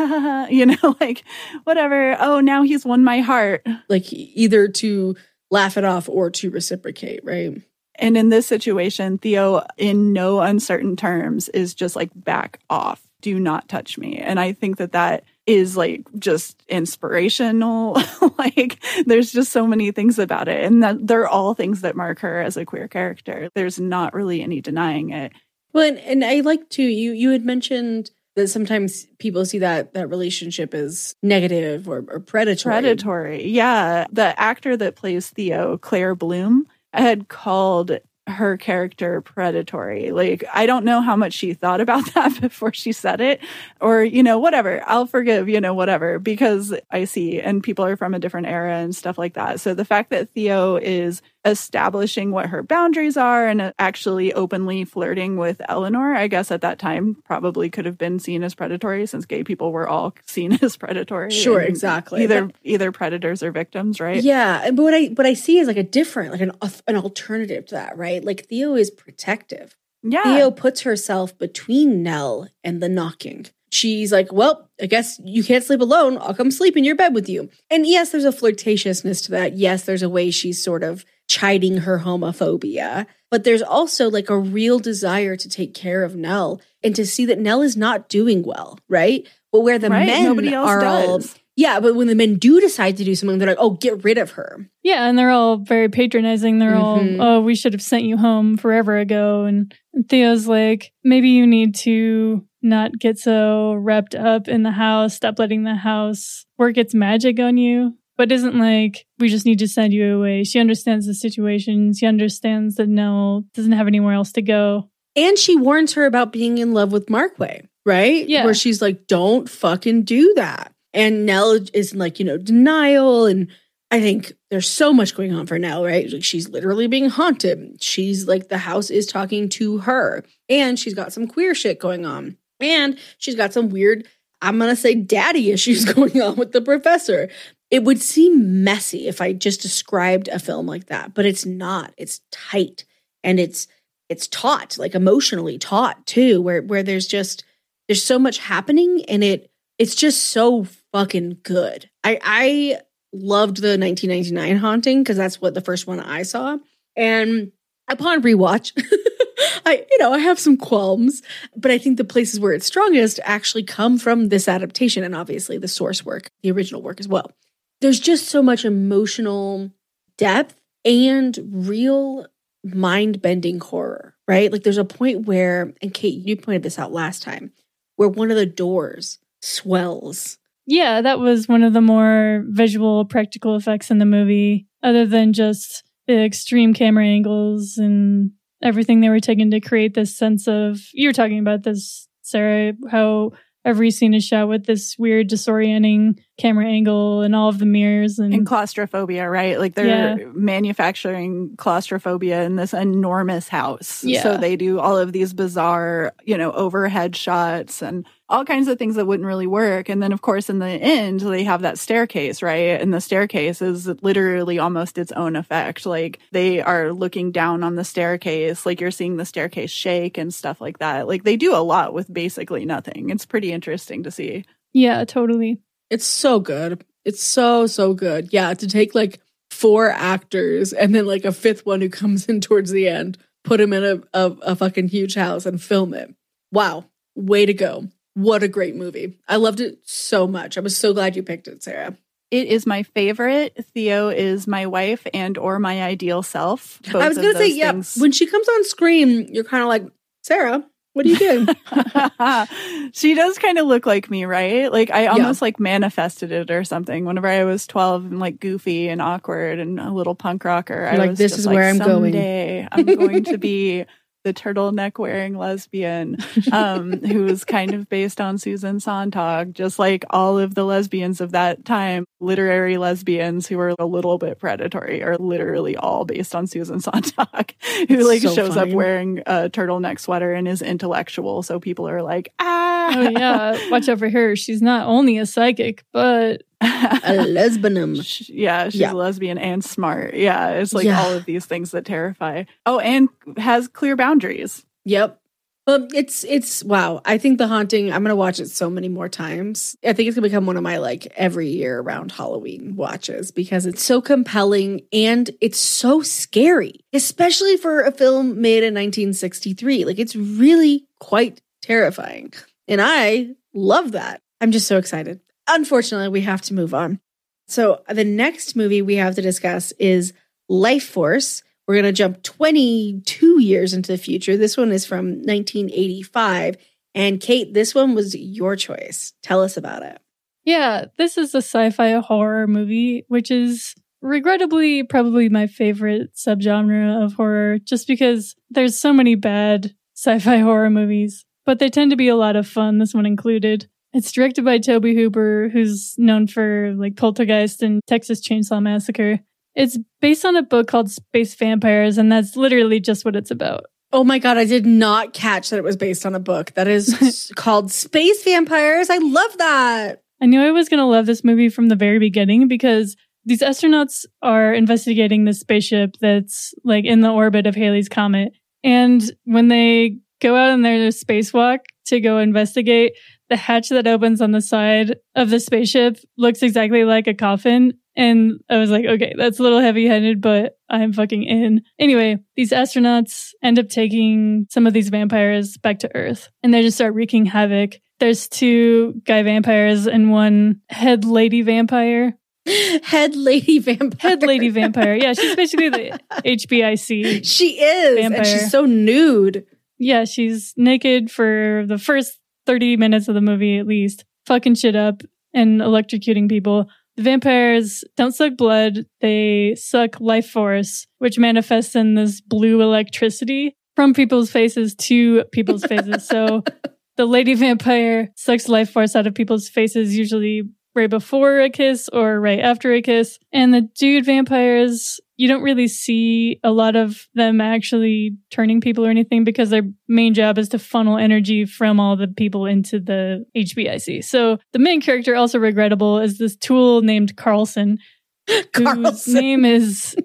[SPEAKER 1] you know, like, whatever. Oh, now he's won my heart.
[SPEAKER 2] like either to laugh it off or to reciprocate, right?
[SPEAKER 1] And in this situation, Theo, in no uncertain terms, is just like, back off. Do not touch me. And I think that that is like just inspirational. like, there's just so many things about it. And that they're all things that mark her as a queer character. There's not really any denying it.
[SPEAKER 2] Well, and, and I like to you. You had mentioned that sometimes people see that that relationship as negative or, or predatory.
[SPEAKER 1] Predatory. Yeah. The actor that plays Theo, Claire Bloom, had called her character predatory. Like, I don't know how much she thought about that before she said it, or, you know, whatever. I'll forgive, you know, whatever, because I see, and people are from a different era and stuff like that. So the fact that Theo is establishing what her boundaries are and uh, actually openly flirting with Eleanor, I guess at that time probably could have been seen as predatory since gay people were all seen as predatory.
[SPEAKER 2] Sure, exactly.
[SPEAKER 1] Either either predators or victims, right?
[SPEAKER 2] Yeah, but what I what I see is like a different, like an an alternative to that, right? Like Theo is protective.
[SPEAKER 1] Yeah.
[SPEAKER 2] Theo puts herself between Nell and the knocking. She's like, well, I guess you can't sleep alone. I'll come sleep in your bed with you. And yes, there's a flirtatiousness to that. Yes, there's a way she's sort of chiding her homophobia. But there's also like a real desire to take care of Nell and to see that Nell is not doing well, right? But where the
[SPEAKER 1] Right,
[SPEAKER 2] men are all, yeah, but when the men do decide to do something, they're like, oh, get rid of her.
[SPEAKER 3] Yeah, and they're all very patronizing. They're
[SPEAKER 2] Mhm.
[SPEAKER 3] all, oh, we should have sent you home forever ago. And Theo's like, maybe you need to not get so wrapped up in the house, stop letting the house work its magic on you. But isn't like, we just need to send you away. She understands the situation. She understands that Nell doesn't have anywhere else to go.
[SPEAKER 2] And she warns her about being in love with Markway, right?
[SPEAKER 3] Yeah.
[SPEAKER 2] Where she's like, don't fucking do that. And Nell is in like, you know, denial. And I think there's so much going on for Nell, right? Like she's literally being haunted. She's like, the house is talking to her. And she's got some queer shit going on. And she's got some weird, I'm going to say daddy issues going on with the professor. It would seem messy if I just described a film like that, but it's not. It's tight and it's it's taut, like emotionally taut too, where where there's just there's so much happening and it it's just so fucking good. I I loved the 1999 haunting because that's what the first one I saw. And upon rewatch, I you know, I have some qualms, but I think the places where it's strongest actually come from this adaptation and obviously the source work, the original work as well. There's just so much emotional depth and real mind bending horror, right? Like there's a point where, and Kate, you pointed this out last time, where one of the doors swells.
[SPEAKER 3] Yeah, that was one of the more visual practical effects in the movie, other than just the extreme camera angles and everything they were taking to create this sense of you were talking about this, Sarah, how every scene is shot with this weird disorienting camera angle and all of the mirrors and,
[SPEAKER 1] and claustrophobia, right? Like they're
[SPEAKER 3] Yeah.
[SPEAKER 1] manufacturing claustrophobia in this enormous house.
[SPEAKER 3] Yeah.
[SPEAKER 1] So they do all of these bizarre, you know, overhead shots and all kinds of things that wouldn't really work. And then, of course, in the end, they have that staircase, right? And the staircase is literally almost its own effect. Like they are looking down on the staircase, like you're seeing the staircase shake and stuff like that. Like they do a lot with basically nothing. It's pretty interesting to see.
[SPEAKER 3] yeah, totally.
[SPEAKER 2] It's so good. It's so, so good. Yeah, to take like four actors and then like a fifth one who comes in towards the end, put him in a, a, a fucking huge house and film it. Wow. Way to go. What a great movie. I loved it so much. I was so glad you picked it, Sarah.
[SPEAKER 1] It is my favorite. Theo is my wife and or my ideal self.
[SPEAKER 2] I was going to say,
[SPEAKER 1] those
[SPEAKER 2] yeah,
[SPEAKER 1] things.
[SPEAKER 2] when she comes on screen, you're kind of like, Sarah, what are you doing?
[SPEAKER 1] she does kind of look like me, right? Like I almost like manifested it or something. Whenever I was twelve and like goofy and awkward and a little punk rocker, I
[SPEAKER 2] You're like,
[SPEAKER 1] was
[SPEAKER 2] "This
[SPEAKER 1] just
[SPEAKER 2] is
[SPEAKER 1] like,
[SPEAKER 2] where I'm going."
[SPEAKER 1] Someday I'm going to be the turtleneck wearing lesbian, um, who's kind of based on Susan Sontag, just like all of the lesbians of that time, literary lesbians who were a little bit predatory, are literally all based on Susan Sontag, who like
[SPEAKER 2] So
[SPEAKER 1] shows
[SPEAKER 2] funny.
[SPEAKER 1] up wearing a turtleneck sweater and is intellectual. So people are like, ah,
[SPEAKER 3] Oh yeah, watch out for her. She's not only a psychic, but
[SPEAKER 2] a lesbianum.
[SPEAKER 1] Yeah, she's
[SPEAKER 2] Yeah.
[SPEAKER 1] a lesbian and smart. Yeah, it's like
[SPEAKER 2] Yeah.
[SPEAKER 1] all of these things that terrify. Oh, and has clear boundaries.
[SPEAKER 2] Yep. But it's it's wow. I think the haunting. I'm gonna watch it so many more times. I think it's gonna become one of my like every year around Halloween watches because it's so compelling and it's so scary, especially for a film made in 1963. Like it's really quite terrifying, and I love that. I'm just so excited. Unfortunately, we have to move on. So the next movie we have to discuss is Lifeforce. We're going to jump 22 years into the future. This one is from 1985. And Kate, this one was your choice. Tell us about it.
[SPEAKER 3] yeah, this is a sci-fi horror movie, which is regrettably probably my favorite subgenre of horror, just because there's so many bad sci-fi horror movies, but they tend to be a lot of fun. This one included. It's directed by Tobe Hooper, who's known for like Poltergeist and Texas Chainsaw Massacre. It's based on a book called Space Vampires, and that's literally just what it's about.
[SPEAKER 2] Oh my God, I did not catch that it was based on a book that is called Space Vampires. I love that.
[SPEAKER 3] I knew I was going to love this movie from the very beginning because these astronauts are investigating this spaceship that's like in the orbit of Halley's Comet. And when they go out on their spacewalk to go investigate, the hatch that opens on the side of the spaceship looks exactly like a coffin. And I was like, okay, that's a little heavy handed, but I'm fucking in. Anyway, these astronauts end up taking some of these vampires back to Earth and they just start wreaking havoc. There's two guy vampires and one head lady vampire.
[SPEAKER 2] Head lady vampire.
[SPEAKER 3] Head lady vampire. Yeah, she's basically the HBIC.
[SPEAKER 2] She is.
[SPEAKER 3] Vampire.
[SPEAKER 2] And she's so nude.
[SPEAKER 3] Yeah, she's naked for the first 30 minutes of the movie at least, fucking shit up and electrocuting people. The vampires don't suck blood, they suck life force, which manifests in this blue electricity from people's faces to people's faces. So the lady vampire sucks life force out of people's faces, usually right before a kiss or right after a kiss. And the dude vampires, you don't really see a lot of them actually turning people or anything because their main job is to funnel energy from all the people into the HBIC. So the main character, also regrettable, is this tool named Carlson, whose name is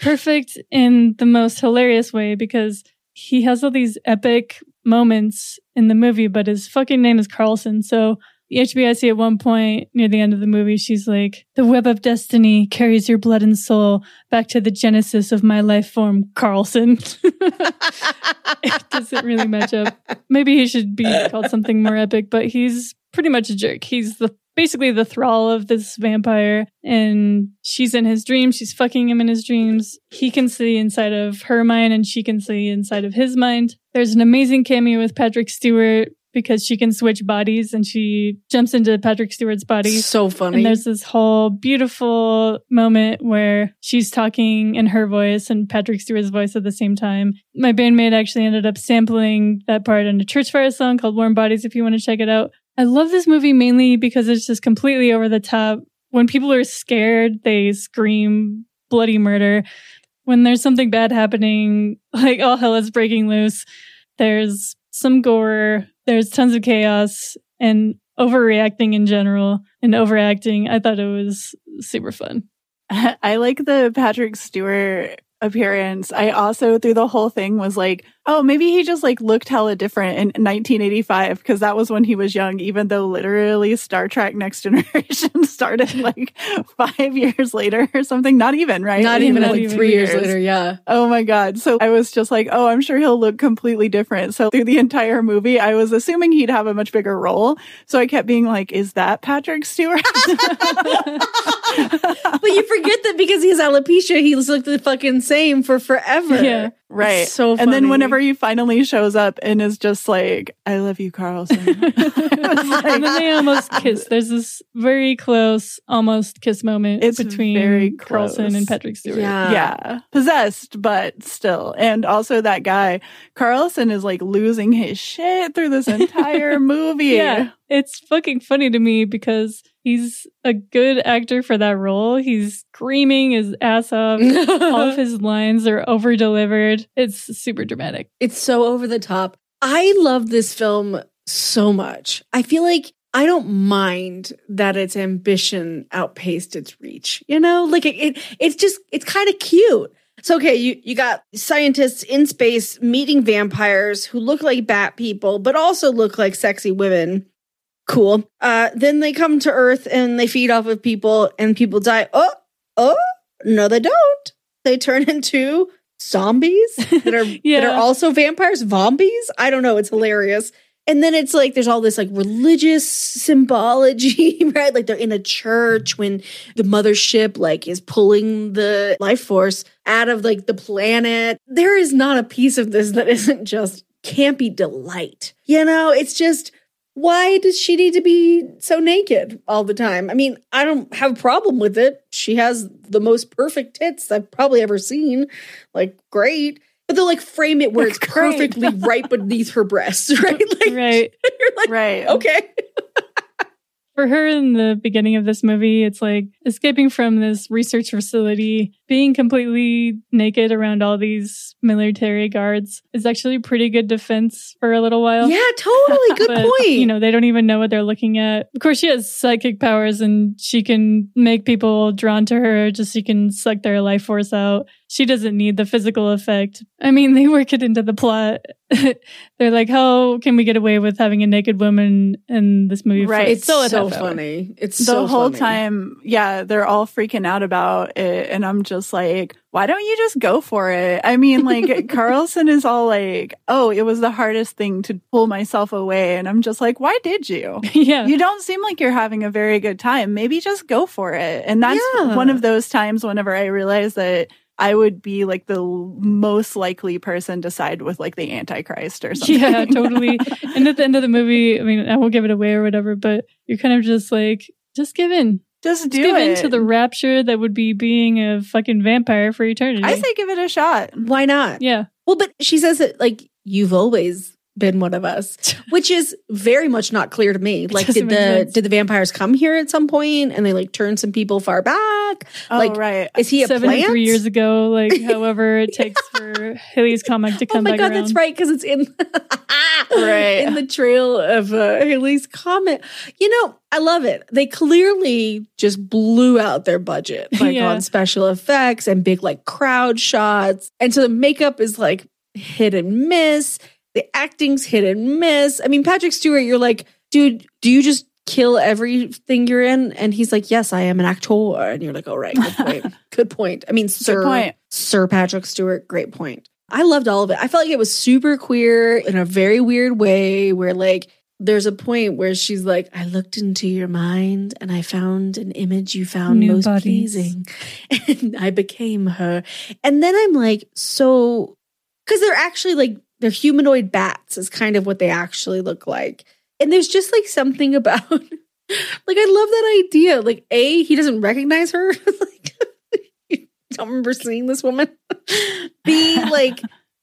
[SPEAKER 3] perfect in the most hilarious way because he has all these epic moments in the movie, but his fucking name is Carlson. So HBIC at one point near the end of the movie, she's like, the web of destiny carries your blood and soul back to the genesis of my life form, Carlson. it doesn't really match up. Maybe he should be called something more epic, but he's pretty much a jerk. He's the basically the thrall of this vampire and she's in his dreams she's fucking him in his dreams he can see inside of her mind and she can see inside of his mind there's an amazing cameo with patrick stewart because she can switch bodies and she jumps into patrick stewart's body
[SPEAKER 2] so funny.
[SPEAKER 3] and there's this whole beautiful moment where she's talking in her voice and Patrick Stewart's voice at the same time. My bandmate actually ended up sampling that part in a Church Fire song called Warm Bodies if you want to check it out. I love this movie mainly because it's just completely over the top. When people are scared, they scream bloody murder. When there's something bad happening, like all hell is breaking loose, there's some gore, there's tons of chaos and overreacting in general and overacting. I thought it was super fun.
[SPEAKER 1] I like the Patrick Stewart appearance. I also through the whole thing was like, oh, maybe he just like looked hella different in 1985 because that was when he was young, even though literally Star Trek Next Generation started like five years later or something. Not even, right?
[SPEAKER 2] Not even
[SPEAKER 3] Not
[SPEAKER 2] like
[SPEAKER 3] even
[SPEAKER 2] three years later. Yeah.
[SPEAKER 1] Oh my God. So I was just like, oh, I'm sure he'll look completely different. So through the entire movie, I was assuming he'd have a much bigger role. So I kept being like, is that Patrick Stewart?
[SPEAKER 2] but you forget that because he has alopecia, he's looked the fucking same for forever.
[SPEAKER 3] Yeah.
[SPEAKER 1] Right.
[SPEAKER 2] It's so
[SPEAKER 1] And then whenever he finally shows up and is just like, I love you, Carlson.
[SPEAKER 3] and then they almost kiss. There's this very close, almost kiss moment
[SPEAKER 1] It's
[SPEAKER 3] between
[SPEAKER 1] very
[SPEAKER 3] Carlson and Patrick Stewart.
[SPEAKER 2] Yeah.
[SPEAKER 1] yeah. Possessed, but still. And also that guy, Carlson is like losing his shit through this entire movie.
[SPEAKER 3] Yeah. It's fucking funny to me because he's a good actor for that role. He's screaming his ass off. All of his lines are over delivered. It's super dramatic.
[SPEAKER 2] It's so over the top. I love this film so much. I feel like I don't mind that its ambition outpaced its reach. You know, like it, it it's just it's kind of cute. So okay, you you got scientists in space meeting vampires who look like bat people but also look like sexy women. Cool. Uh then they come to Earth and they feed off of people and people die. Oh, oh, no they don't. They turn into zombies that are
[SPEAKER 3] Yeah.
[SPEAKER 2] that are also vampires, zombies. I don't know. It's hilarious. And then it's like there's all this like religious symbology, right? Like they're in a church when the mothership like is pulling the life force out of like the planet. There is not a piece of this that isn't just campy delight. You know, it's just why does she need to be so naked all the time? I mean, I don't have a problem with it. She has the most perfect tits I've probably ever seen. Like, great. But they'll like frame it where it's perfectly right beneath her breasts, right? Like,
[SPEAKER 3] Right.
[SPEAKER 2] you're like,
[SPEAKER 1] Right.
[SPEAKER 2] okay.
[SPEAKER 3] For her in the beginning of this movie, it's like escaping from this research facility, being completely naked around all these military guards is actually pretty good defense for a little while.
[SPEAKER 2] Yeah, totally. Good
[SPEAKER 3] But,
[SPEAKER 2] point.
[SPEAKER 3] You know, they don't even know what they're looking at. Of course, she has psychic powers and she can make people drawn to her just so she can suck their life force out. She doesn't need the physical effect. I mean, they work it into the plot. They're like, how can we get away with having a naked woman in this movie? for
[SPEAKER 1] Right.
[SPEAKER 2] it's
[SPEAKER 3] still
[SPEAKER 2] so
[SPEAKER 3] half hour?
[SPEAKER 2] funny. It's
[SPEAKER 1] the
[SPEAKER 2] so
[SPEAKER 1] whole
[SPEAKER 2] funny.
[SPEAKER 1] time, yeah, they're all freaking out about it. And I'm just like, why don't you just go for it? I mean, like, Carlson is all like, oh, it was the hardest thing to pull myself away. And I'm just like, why did you?
[SPEAKER 3] yeah.
[SPEAKER 1] You don't seem like you're having a very good time. Maybe just go for it. And that's
[SPEAKER 2] Yeah.
[SPEAKER 1] one of those times whenever I realized that I would be like the most likely person to side with like the Antichrist or something.
[SPEAKER 3] Yeah, totally. and at the end of the movie, I mean, I won't give it away or whatever, but you're kind of just like, just give in.
[SPEAKER 1] Just
[SPEAKER 3] Just
[SPEAKER 1] do
[SPEAKER 3] give
[SPEAKER 1] it.
[SPEAKER 3] in to the rapture that would be being a fucking vampire for eternity.
[SPEAKER 1] I say give it a shot.
[SPEAKER 2] Why not?
[SPEAKER 3] yeah.
[SPEAKER 2] Well, but she says that like you've always been one of us, which is very much not clear to me. Like, did the
[SPEAKER 3] sense.
[SPEAKER 2] did the vampires come here at some point and they like turn some people far back?
[SPEAKER 1] Oh,
[SPEAKER 2] like,
[SPEAKER 1] right.
[SPEAKER 2] is he a plant?
[SPEAKER 3] 73 years ago, like however it takes for Halley's comic to come.
[SPEAKER 2] Oh
[SPEAKER 3] my
[SPEAKER 2] god,
[SPEAKER 3] around.
[SPEAKER 2] that's right because it's in
[SPEAKER 1] Right.
[SPEAKER 2] in the trail of uh, Halley's comet. You know, I love it. They clearly just blew out their budget like
[SPEAKER 3] Yeah.
[SPEAKER 2] on special effects and big like crowd shots, and so the makeup is like hit and miss. The acting's hit and miss. I mean, Patrick Stewart, you're like, dude, do you just kill everything you're in? And he's like, yes, I am an actor. And you're like, all right, good point. good point. I mean, sir,
[SPEAKER 1] point.
[SPEAKER 2] Sir Patrick Stewart, great point. I loved all of it. I felt like it was super queer in a very weird way where like there's a point where she's like, I looked into your mind and I found an image you found
[SPEAKER 3] New
[SPEAKER 2] most
[SPEAKER 3] bodies.
[SPEAKER 2] pleasing. And I became her. And then I'm like, so because they're actually like they're humanoid bats is kind of what they actually look like. And there's just like something about like I love that idea. Like, A, he doesn't recognize her. like you don't remember seeing this woman. B, like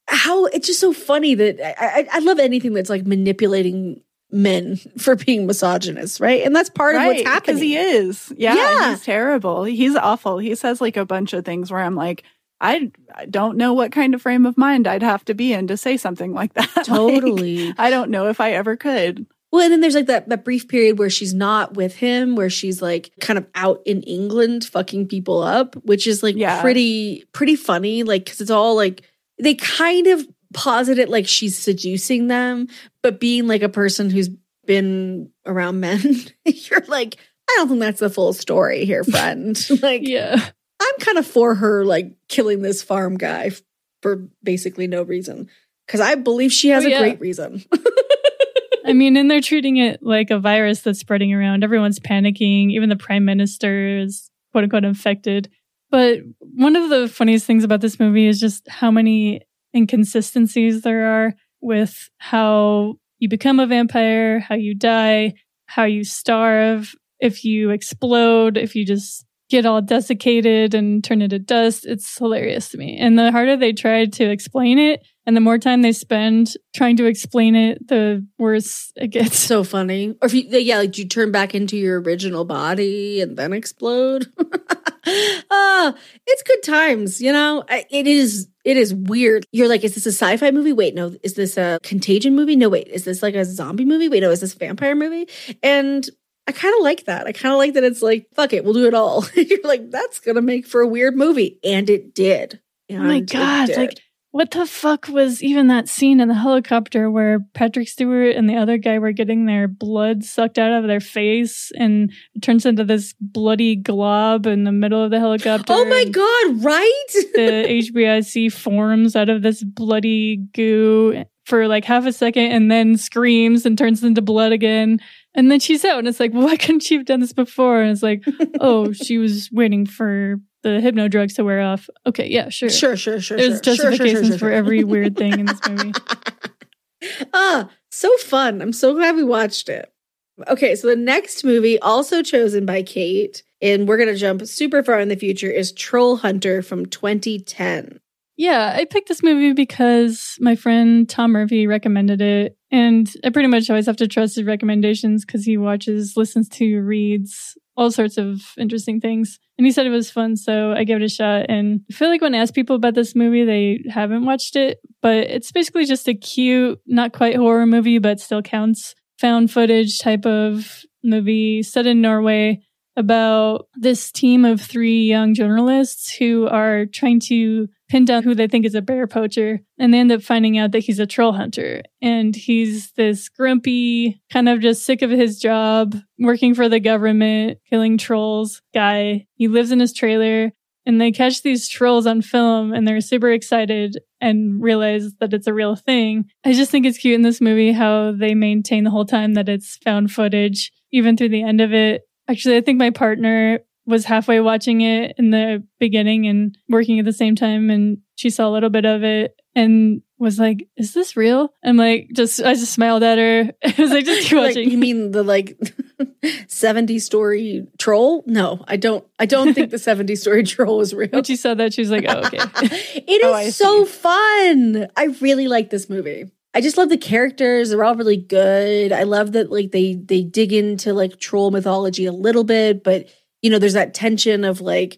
[SPEAKER 2] how it's just so funny that I, I, I love anything that's like manipulating men for being misogynist, right? And that's part of what's happening.
[SPEAKER 1] Because he is. Yeah,
[SPEAKER 2] Yeah.
[SPEAKER 1] He's terrible. He's awful. He says like a bunch of things where I'm like, I, I don't know what kind of frame of mind I'd have to be in to say something like that. Like,
[SPEAKER 2] Totally.
[SPEAKER 1] I don't know if I ever could.
[SPEAKER 2] Well, and then there's like that, that brief period where she's not with him, where she's like kind of out in England fucking people up, which is like
[SPEAKER 1] Yeah.
[SPEAKER 2] pretty, pretty funny. Like, cause it's all like, they kind of posit it like she's seducing them, but being like a person who's been around men, you're like, I don't think that's the full story here, friend. like,
[SPEAKER 3] yeah.
[SPEAKER 2] I'm kind of for her like killing this farm guy for basically no reason. Cause I believe she has
[SPEAKER 3] Oh,
[SPEAKER 2] a great reason.
[SPEAKER 3] I mean, and they're treating it like a virus that's spreading around. Everyone's panicking. Even the prime minister is quote unquote infected. But one of the funniest things about this movie is just how many inconsistencies there are with how you become a vampire, how you die, how you starve, if you explode, if you just get all desiccated and turn into dust. It's hilarious to me. And the harder they try to explain it, and the more time they spend trying to explain it, the worse it gets.
[SPEAKER 2] so funny. Or if you, yeah, like you turn back into your original body and then explode. Ah, it's good times, you know. It is. It is weird. You're like, is this a sci-fi movie? Wait, no. Is this a contagion movie? No, wait. Is this like a zombie movie? Wait, no. Is this a vampire movie? And I kind of like that. I kind of like that. It's like, fuck it, we'll do it all. You're like, that's gonna make for a weird movie, and it did.
[SPEAKER 3] Oh my God, like- What the fuck was even that scene in the helicopter where Patrick Stewart and the other guy were getting their blood sucked out of their face and it turns into this bloody glob in the middle of the helicopter?
[SPEAKER 2] oh my god, right?
[SPEAKER 3] The HBIC forms out of this bloody goo for like half a second and then screams and turns into blood again. And then she's out and it's like, well, why couldn't she have done this before? And it's like, oh, she was waiting for the hypno drugs to wear off. Okay, yeah, sure.
[SPEAKER 2] sure, sure, sure.
[SPEAKER 3] There's
[SPEAKER 2] sure. Sure, sure, sure,
[SPEAKER 3] justifications for every weird thing in this movie.
[SPEAKER 2] ah, so fun. I'm so glad we watched it. Okay, so the next movie, also chosen by Kate, and we're going to jump super far in the future, is Troll Hunter from 2010.
[SPEAKER 3] Yeah, I picked this movie because my friend Tom Murphy recommended it. And I pretty much always have to trust his recommendations because he watches, listens to, reads all sorts of interesting things. And he said it was fun, so I gave it a shot. And I feel like when I ask people about this movie, they haven't watched it, but it's basically just a cute, not quite horror movie, but still counts found footage type of movie set in Norway about this team of three young journalists who are trying to pin down who they think is a bear poacher. And they end up finding out that he's a troll hunter. And he's this grumpy, kind of just sick of his job, working for the government, killing trolls guy. He lives in his trailer. And they catch these trolls on film and they're super excited and realize that it's a real thing. I just think it's cute in this movie how they maintain the whole time that it's found footage, even through the end of it. Actually, I think my partner was halfway watching it in the beginning and working at the same time and she saw a little bit of it and was like, Is this real? I'm like, just I just smiled at her. I was like, just keep
[SPEAKER 2] Like,
[SPEAKER 3] watching.
[SPEAKER 2] you mean the like 70 story troll? No, I don't I don't think the 70 story troll is real.
[SPEAKER 3] When she said that, she was like, "Oh, okay."
[SPEAKER 2] it oh, is
[SPEAKER 1] Oh, I
[SPEAKER 2] so fun. I really like this movie. I just love the characters. They're all really good. I love that like they they dig into like troll mythology a little bit, but you know, there's that tension of like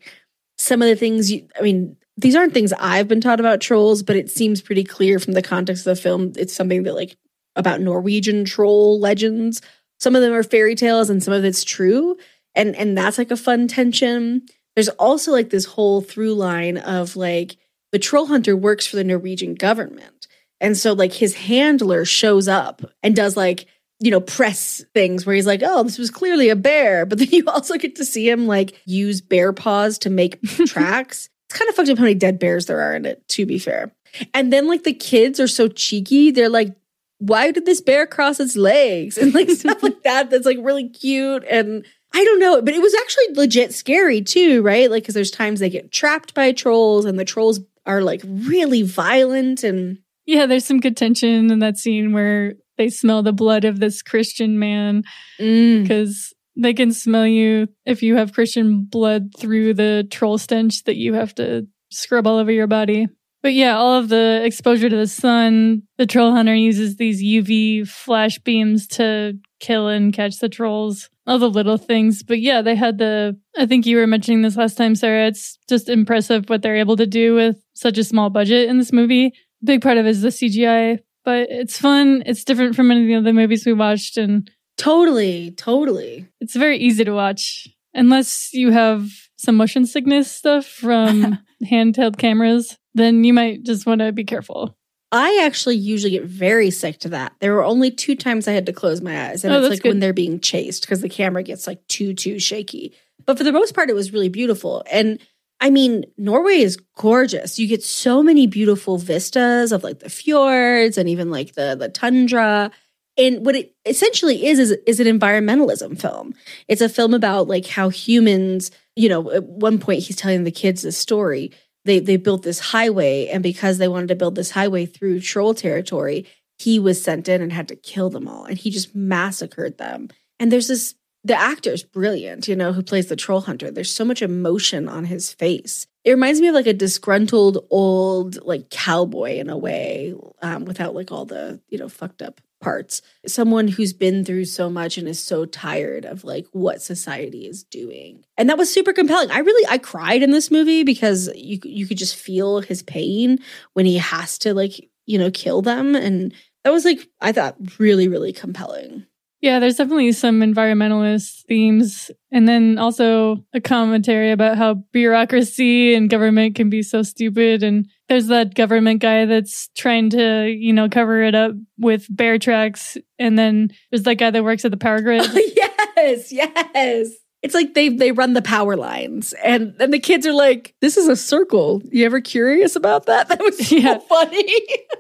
[SPEAKER 2] some of the things you I mean, these aren't things I've been taught about trolls, but it seems pretty clear from the context of the film. It's something that like about Norwegian troll legends. Some of them are fairy tales and some of it's true. And and that's like a fun tension. There's also like this whole through line of like the troll hunter works for the Norwegian government. And so like his handler shows up and does like, you know, press things where he's like, oh, this was clearly a bear. But then you also get to see him like use bear paws to make tracks. It's kind of fucked up how many dead bears there are in it, to be fair. And then like the kids are so cheeky. They're like, why did this bear cross its legs? And like stuff like that that's like really cute. And I don't know, but it was actually legit scary too, right? Like, because there's times they get trapped by trolls and the trolls are like really violent and
[SPEAKER 3] Yeah, there's some good tension in that scene where they smell the blood of this Christian man
[SPEAKER 2] Mm.
[SPEAKER 3] because they can smell you if you have Christian blood through the troll stench that you have to scrub all over your body. But yeah, all of the exposure to the sun, the troll hunter uses these UV flash beams to kill and catch the trolls, all the little things. But yeah, they had the, I think you were mentioning this last time, Sarah. It's just impressive what they're able to do with such a small budget in this movie. Big part of it is the CGI, but it's fun. It's different from any of the other movies we watched and
[SPEAKER 2] totally, totally.
[SPEAKER 3] it's very easy to watch unless you have some motion sickness stuff from handheld cameras then you might just want to be careful
[SPEAKER 2] I actually usually get very sick to that. There were only two times I had to close my eyes, and
[SPEAKER 3] Oh,
[SPEAKER 2] it's like when they're being chased because the camera gets like too too shaky. But for the most part, it was really beautiful. And I mean, Norway is gorgeous. You get so many beautiful vistas of like the fjords and even like the the tundra. And what it essentially is is is an environmentalism film. It's a film about like how humans, you know, at one point he's telling the kids this story. They they built this highway, and because they wanted to build this highway through troll territory, he was sent in and had to kill them all, and he just massacred them. And there's this the actor's brilliant, you know, who plays the troll hunter. There's so much emotion on his face. It reminds me of like a disgruntled old like cowboy in a way, um, without like all the you know fucked up parts. Someone who's been through so much and is so tired of like what society is doing. And that was super compelling. I really I cried in this movie because you you could just feel his pain when he has to like, you know, kill them and that was like I thought really really compelling.
[SPEAKER 3] Yeah there's definitely some environmentalist themes and then also a commentary about how bureaucracy and government can be so stupid and there's that government guy that's trying to you know cover it up with bear tracks and then there's that guy that works at the power grid
[SPEAKER 2] yes, yes. It's like they they run the power lines and then the kids are like, this is a circle. You ever curious about that? That was so
[SPEAKER 3] Yeah.
[SPEAKER 2] funny.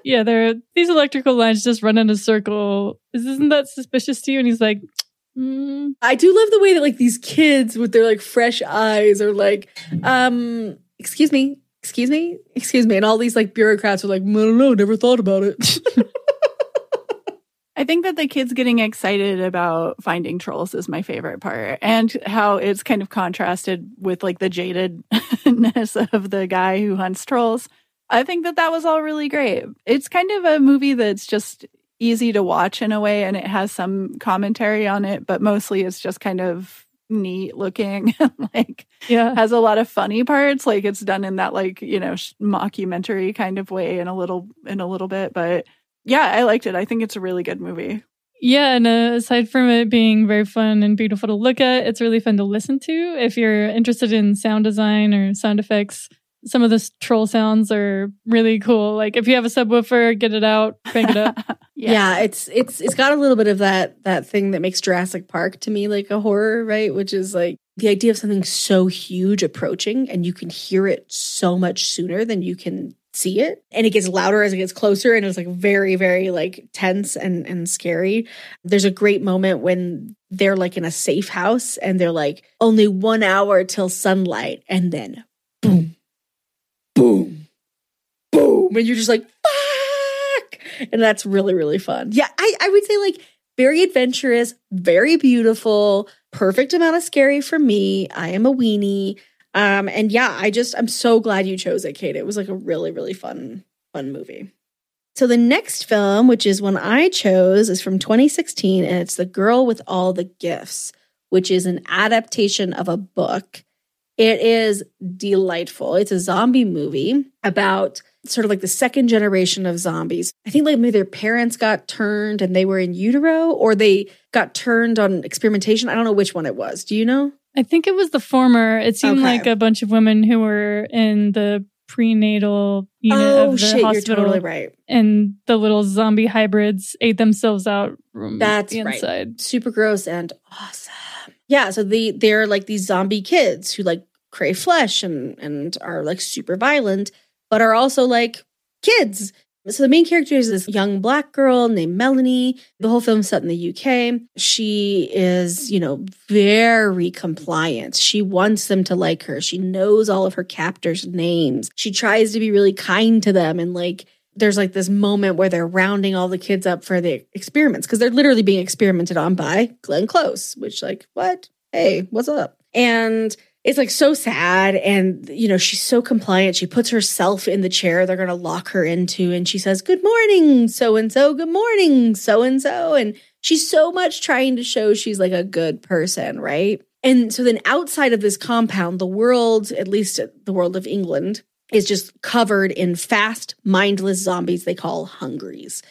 [SPEAKER 3] Yeah, there these electrical lines just run in a circle. Is- Isn't that suspicious to you? And he's like, mm,
[SPEAKER 2] I do love the way that like these kids with their like fresh eyes are like, um, excuse me, excuse me, excuse me, and all these like bureaucrats are like, I don't know, never thought about it.
[SPEAKER 1] I think that the kids getting excited about finding trolls is my favorite part, and how it's kind of contrasted with like the jadedness of the guy who hunts trolls. I think that that was all really great. It's kind of a movie that's just easy to watch in a way, and it has some commentary on it, but mostly it's just kind of neat looking. like
[SPEAKER 3] yeah.
[SPEAKER 1] has a lot of funny parts. Like it's done in that like you know sh- mockumentary kind of way in a little in a little bit, but yeah, I liked it. I think it's a really good movie.
[SPEAKER 3] Yeah, and uh, aside from it being very fun and beautiful to look at, it's really fun to listen to. If you're interested in sound design or sound effects, some of the troll sounds are really cool. Like if you have a subwoofer, get it out, crank it up.
[SPEAKER 2] yeah. it's it's it's got a little bit of that that thing that makes Jurassic Park to me like a horror, right? Which is like the idea of something so huge approaching and you can hear it so much sooner than you can see it and it gets louder as it gets closer and it's like very very like tense and and scary there's a great moment when they're like in a safe house and they're like only one hour till sunlight and then boom boom boom and you're just like fuck and that's really really fun yeah i i would say like very adventurous, very beautiful, perfect amount of scary for me. I am a weenie. Um, and yeah, I just I'm so glad you chose it, Kate. It was like a really, really fun, fun movie. So the next film, which is one I chose, is from 2016, and it's The Girl with All the Gifts, which is an adaptation of a book. It is delightful. It's a zombie movie about sort of like the second generation of zombies. I think like maybe their parents got turned and they were in utero, or they got turned on experimentation. I don't know which one it was. Do you know?
[SPEAKER 3] I think it was the former. It seemed
[SPEAKER 2] Okay.
[SPEAKER 3] like a bunch of women who were in the prenatal unit
[SPEAKER 2] oh
[SPEAKER 3] of the
[SPEAKER 2] shit,
[SPEAKER 3] hospital,
[SPEAKER 2] you're totally right.
[SPEAKER 3] and the little zombie hybrids ate themselves out
[SPEAKER 2] That's
[SPEAKER 3] the
[SPEAKER 2] right.
[SPEAKER 3] inside.
[SPEAKER 2] super gross and awesome. Yeah, so they they're like these zombie kids who like crave flesh and and are like super violent, but are also like kids. So the main character is this young black girl named Melanie. The whole film's set in the UK. She is, you know, very compliant. She wants them to like her. She knows all of her captors' names. She tries to be really kind to them and like there's like this moment where they're rounding all the kids up for the experiments because they're literally being experimented on by Glenn Close, which like, what? Hey, what's up? And it's like so sad. And, you know, she's so compliant. She puts herself in the chair they're going to lock her into. And she says, Good morning, so and so. Good morning, so and so. And she's so much trying to show she's like a good person, right? And so then outside of this compound, the world, at least the world of England, is just covered in fast, mindless zombies they call hungries.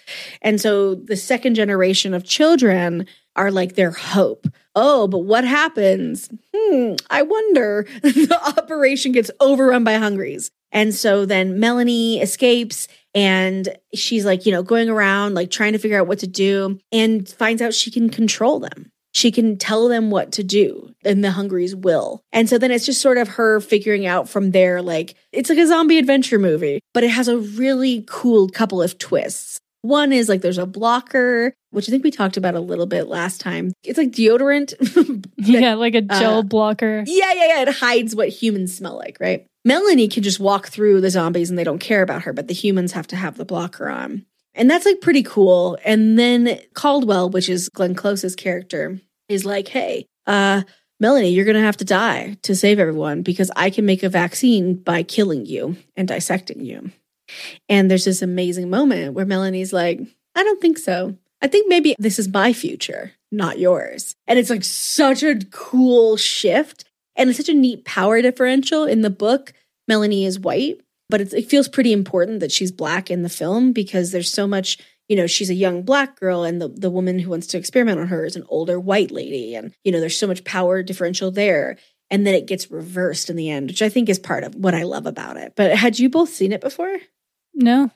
[SPEAKER 2] And so the second generation of children are like their hope. Oh, but what happens? Hmm, I wonder. the operation gets overrun by hungries. And so then Melanie escapes and she's like, you know, going around like trying to figure out what to do and finds out she can control them. She can tell them what to do and the hungries will. And so then it's just sort of her figuring out from there, like, it's like a zombie adventure movie, but it has a really cool couple of twists. One is like there's a blocker, which I think we talked about a little bit last time. It's like deodorant.
[SPEAKER 3] Yeah, like a gel
[SPEAKER 2] Uh,
[SPEAKER 3] blocker.
[SPEAKER 2] Yeah, yeah, yeah. It hides what humans smell like, right? Melanie can just walk through the zombies and they don't care about her, but the humans have to have the blocker on. And that's like pretty cool. And then Caldwell, which is Glenn Close's character, is like, hey, uh, Melanie, you're going to have to die to save everyone because I can make a vaccine by killing you and dissecting you. And there's this amazing moment where Melanie's like, I don't think so. I think maybe this is my future, not yours. And it's like such a cool shift. And it's such a neat power differential. In the book, Melanie is white, but it feels pretty important that she's black in the film because there's so much, you know, she's a young black girl and the, the woman who wants to experiment on her is an older white lady. And, you know, there's so much power differential there. And then it gets reversed in the end, which I think is part of what I love about it. But had you both seen it before?
[SPEAKER 3] No.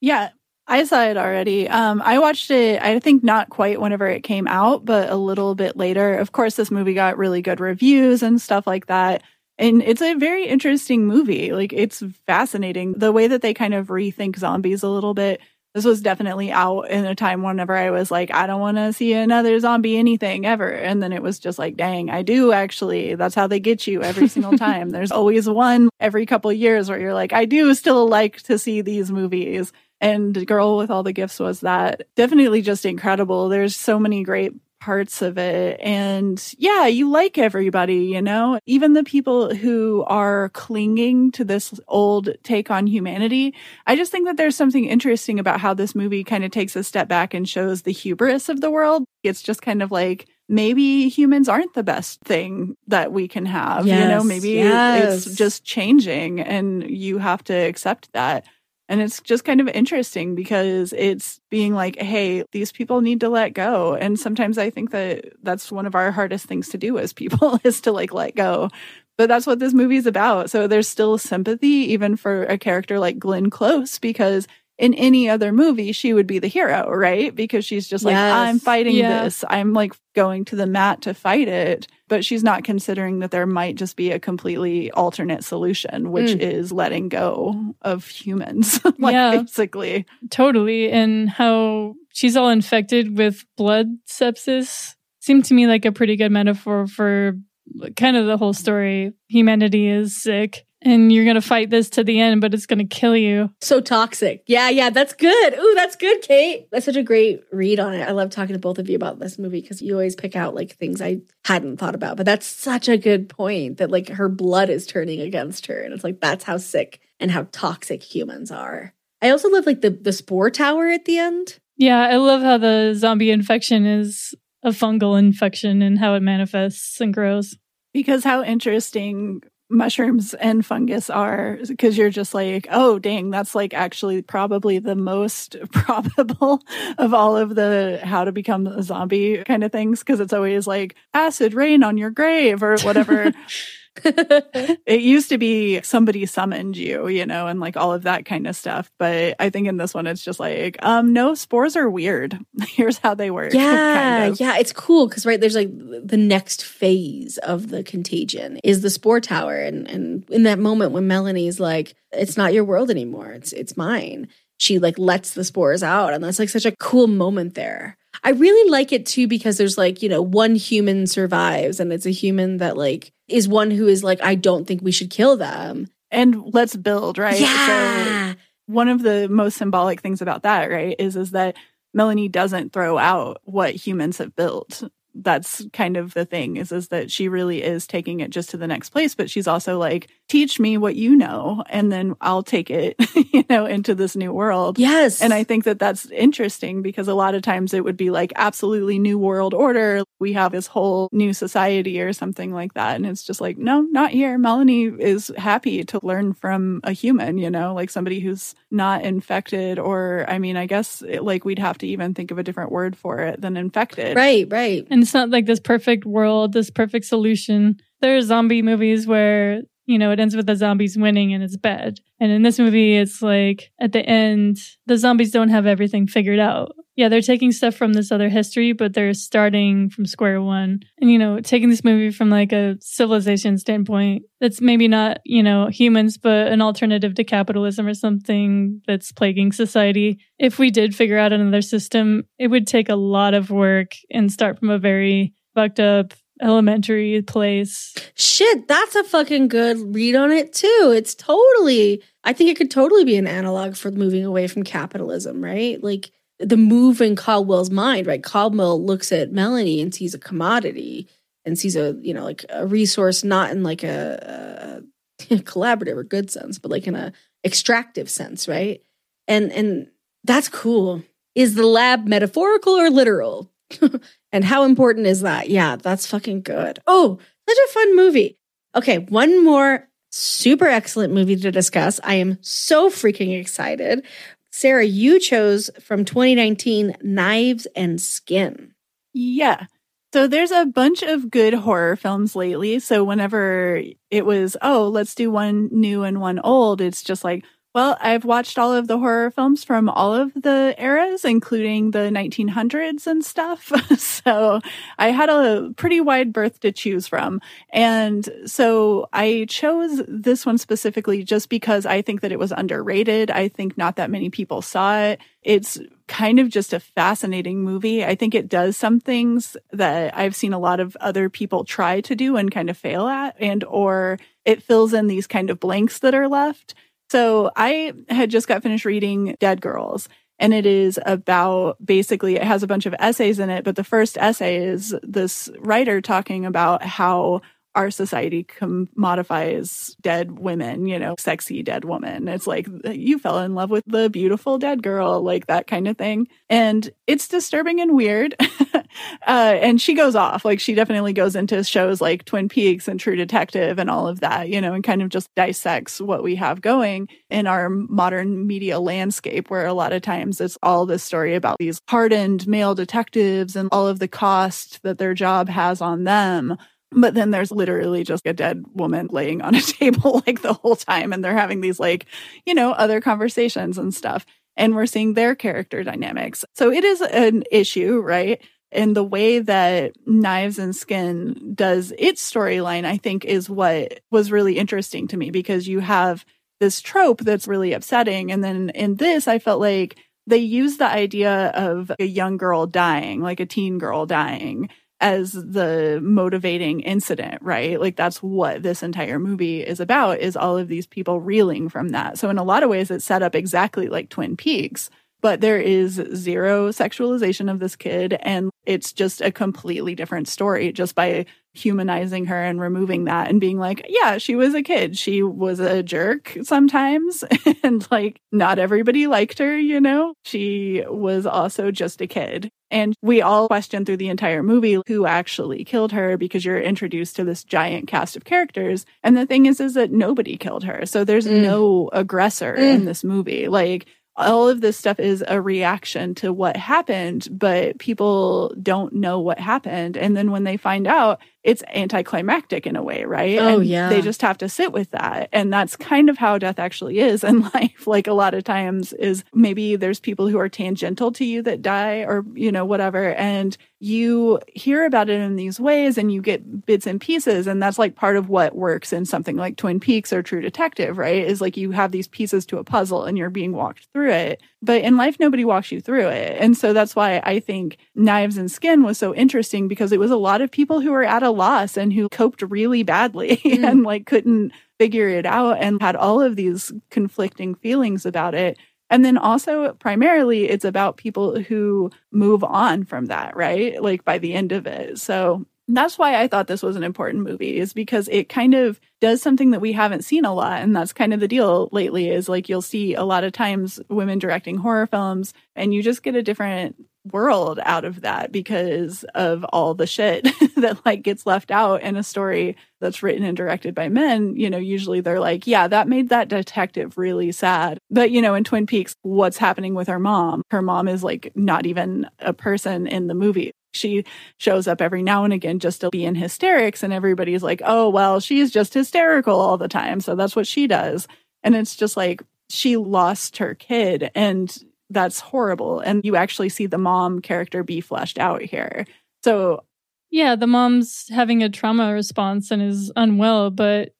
[SPEAKER 1] Yeah, I saw it already. Um, I watched it, I think not quite whenever it came out, but a little bit later. Of course, this movie got really good reviews and stuff like that. And it's a very interesting movie. Like, it's fascinating. The way that they kind of rethink zombies a little bit. This was definitely out in a time whenever I was like, I don't want to see another zombie anything ever. And then it was just like, dang, I do actually. That's how they get you every single time. There's always one every couple of years where you're like, I do still like to see these movies. And Girl with All the Gifts was that. Definitely just incredible. There's so many great parts of it. And yeah, you like everybody, you know, even the people who are clinging to this old take on humanity. I just think that there's something interesting about how this movie kind of takes a step back and shows the hubris of the world. It's just kind of like, maybe humans aren't the best thing that we can have. you know, maybe
[SPEAKER 2] yes.
[SPEAKER 1] it's just changing and you have to accept that. And it's just kind of interesting because it's being like, hey, these people need to let go. And sometimes I think that that's one of our hardest things to do as people is to like let go. But that's what this movie is about. So there's still sympathy even for a character like Glenn Close because in any other movie she would be the hero, right? Because she's just like,
[SPEAKER 2] Yes.
[SPEAKER 1] I'm fighting this. I'm like going to the mat to fight it. But she's not considering that there might just be a completely alternate solution, which
[SPEAKER 2] Mm.
[SPEAKER 1] is letting go of humans. like
[SPEAKER 3] Yeah.
[SPEAKER 1] basically.
[SPEAKER 3] Totally. And how she's all infected with blood sepsis seemed to me like a pretty good metaphor for kind of the whole story. Humanity is sick and you're going to fight this to the end, but it's going to kill you.
[SPEAKER 2] So toxic. Yeah, yeah, that's good. Ooh, that's good, Kate. That's such a great read on it. I love talking to both of you about this movie because you always pick out like things I hadn't thought about. But that's such a good point that like her blood is turning against her. And it's like that's how sick and how toxic humans are. I also love like the the spore tower at the end.
[SPEAKER 3] Yeah, I love how the zombie infection is a fungal infection and how it manifests and grows.
[SPEAKER 1] Because how interesting mushrooms and fungus are because you're just like, oh, dang, that's like actually probably the most probable of all of the how to become a zombie kind of things. Cause it's always like acid rain on your grave or whatever. it used to be somebody summoned you, you know, and like all of that kind of stuff. But I think in this one, it's just like, um, no, spores are weird. Here's how they work.
[SPEAKER 2] Yeah,
[SPEAKER 1] kind of.
[SPEAKER 2] yeah, it's cool because right there's like the next phase of the contagion is the spore tower, and and in that moment when Melanie's like, it's not your world anymore, it's it's mine. She like lets the spores out, and that's like such a cool moment there. I really like it too because there's like, you know, one human survives and it's a human that like is one who is like, I don't think we should kill them.
[SPEAKER 1] And let's build, right?
[SPEAKER 2] Yeah.
[SPEAKER 1] So one of the most symbolic things about that, right, is is that Melanie doesn't throw out what humans have built. That's kind of the thing is is that she really is taking it just to the next place, but she's also like, teach me what you know, and then I'll take it, you know, into this new world.
[SPEAKER 2] Yes.
[SPEAKER 1] And I think that that's interesting because a lot of times it would be like absolutely new world order. We have this whole new society or something like that. And it's just like, no, not here. Melanie is happy to learn from a human, you know, like somebody who's not infected or, I mean, I guess it, like we'd have to even think of a different word for it than infected.
[SPEAKER 2] right, right.
[SPEAKER 3] And it's not like this perfect world, this perfect solution. There are zombie movies where, you know, it ends with the zombies winning and it's bad. And in this movie, it's like at the end, the zombies don't have everything figured out. Yeah, they're taking stuff from this other history, but they're starting from square one. And, you know, taking this movie from like a civilization standpoint, that's maybe not, you know, humans, but an alternative to capitalism or something that's plaguing society. If we did figure out another system, it would take a lot of work and start from a very fucked up elementary place.
[SPEAKER 2] Shit, that's a fucking good read on it too. It's totally, I think it could totally be an analog for moving away from capitalism, right? Like the move in Caldwell's mind, right? Caldwell looks at Melanie and sees a commodity and sees a, you know, like a resource, not in like a, a collaborative or good sense, but like in a extractive sense, right? And, and that's cool. Is the lab metaphorical or literal? and how important is that? Yeah, that's fucking good. Oh, such a fun movie. Okay, one more super excellent movie to discuss. I am so freaking excited. Sarah, you chose from 2019 Knives and Skin.
[SPEAKER 1] Yeah. So there's a bunch of good horror films lately. So whenever it was, oh, let's do one new and one old, it's just like, well, I've watched all of the horror films from all of the eras, including the 1900s and stuff. so I had a pretty wide berth to choose from. And so I chose this one specifically just because I think that it was underrated. I think not that many people saw it. It's kind of just a fascinating movie. I think it does some things that I've seen a lot of other people try to do and kind of fail at and or it fills in these kind of blanks that are left. So I had just got finished reading Dead Girls. And it is about basically, it has a bunch of essays in it, but the first essay is this writer talking about how our society commodifies dead women, you know, sexy dead woman. It's like you fell in love with the beautiful dead girl, like that kind of thing. And it's disturbing and weird. uh, and she goes off, like she definitely goes into shows like Twin Peaks and True Detective and all of that, you know, and kind of just dissects what we have going in our modern media landscape, where a lot of times it's all this story about these hardened male detectives and all of the cost that their job has on them but then there's literally just a dead woman laying on a table like the whole time. And they're having these like, you know, other conversations and stuff. And we're seeing their character dynamics. So it is an issue, right? And the way that Knives and Skin does its storyline, I think, is what was really interesting to me because you have this trope that's really upsetting. And then in this, I felt like they use the idea of a young girl dying, like a teen girl dying, as the motivating incident, right? Like that's what this entire movie is about is all of these people reeling from that. So in a lot of ways it's set up exactly like Twin Peaks, but there is zero sexualization of this kid and it's just a completely different story just by humanizing her and removing that and being like, yeah, she was a kid. She was a jerk sometimes. and like, not everybody liked her, you know? She was also just a kid. And we all question through the entire movie who actually killed her because you're introduced to this giant cast of characters. And the thing is, is that nobody killed her. So there's mm. no aggressor mm. in this movie. Like, all of this stuff is a reaction to what happened, but people don't know what happened. And then when they find out, it's anticlimactic in a way, right?
[SPEAKER 2] Oh,
[SPEAKER 1] and
[SPEAKER 2] yeah.
[SPEAKER 1] They just have to sit with that. And that's kind of how death actually is in life. Like a lot of times is maybe there's people who are tangential to you that die or, you know, whatever. And you hear about it in these ways and you get bits and pieces. And that's like part of what works in something like Twin Peaks or True Detective, right? Is like you have these pieces to a puzzle and you're being walked through it. But in life, nobody walks you through it. And so that's why I think Knives and Skin was so interesting because it was a lot of people who were at a loss and who coped really badly mm. and like couldn't figure it out and had all of these conflicting feelings about it. And then also, primarily, it's about people who move on from that, right? Like by the end of it. So that's why I thought this was an important movie, is because it kind of does something that we haven't seen a lot. And that's kind of the deal lately is like you'll see a lot of times women directing horror films, and you just get a different world out of that because of all the shit that like gets left out in a story that's written and directed by men you know usually they're like yeah that made that detective really sad. But you know in twin peaks what's happening with her mom? Her mom is like not even a person in the movie. She shows up every now and again just to be in hysterics and everybody's like oh well she's just hysterical all the time so that's what she does. And it's just like she lost her kid and that's horrible. And you actually see the mom character be fleshed out here. So,
[SPEAKER 3] yeah, the mom's having a trauma response and is unwell, but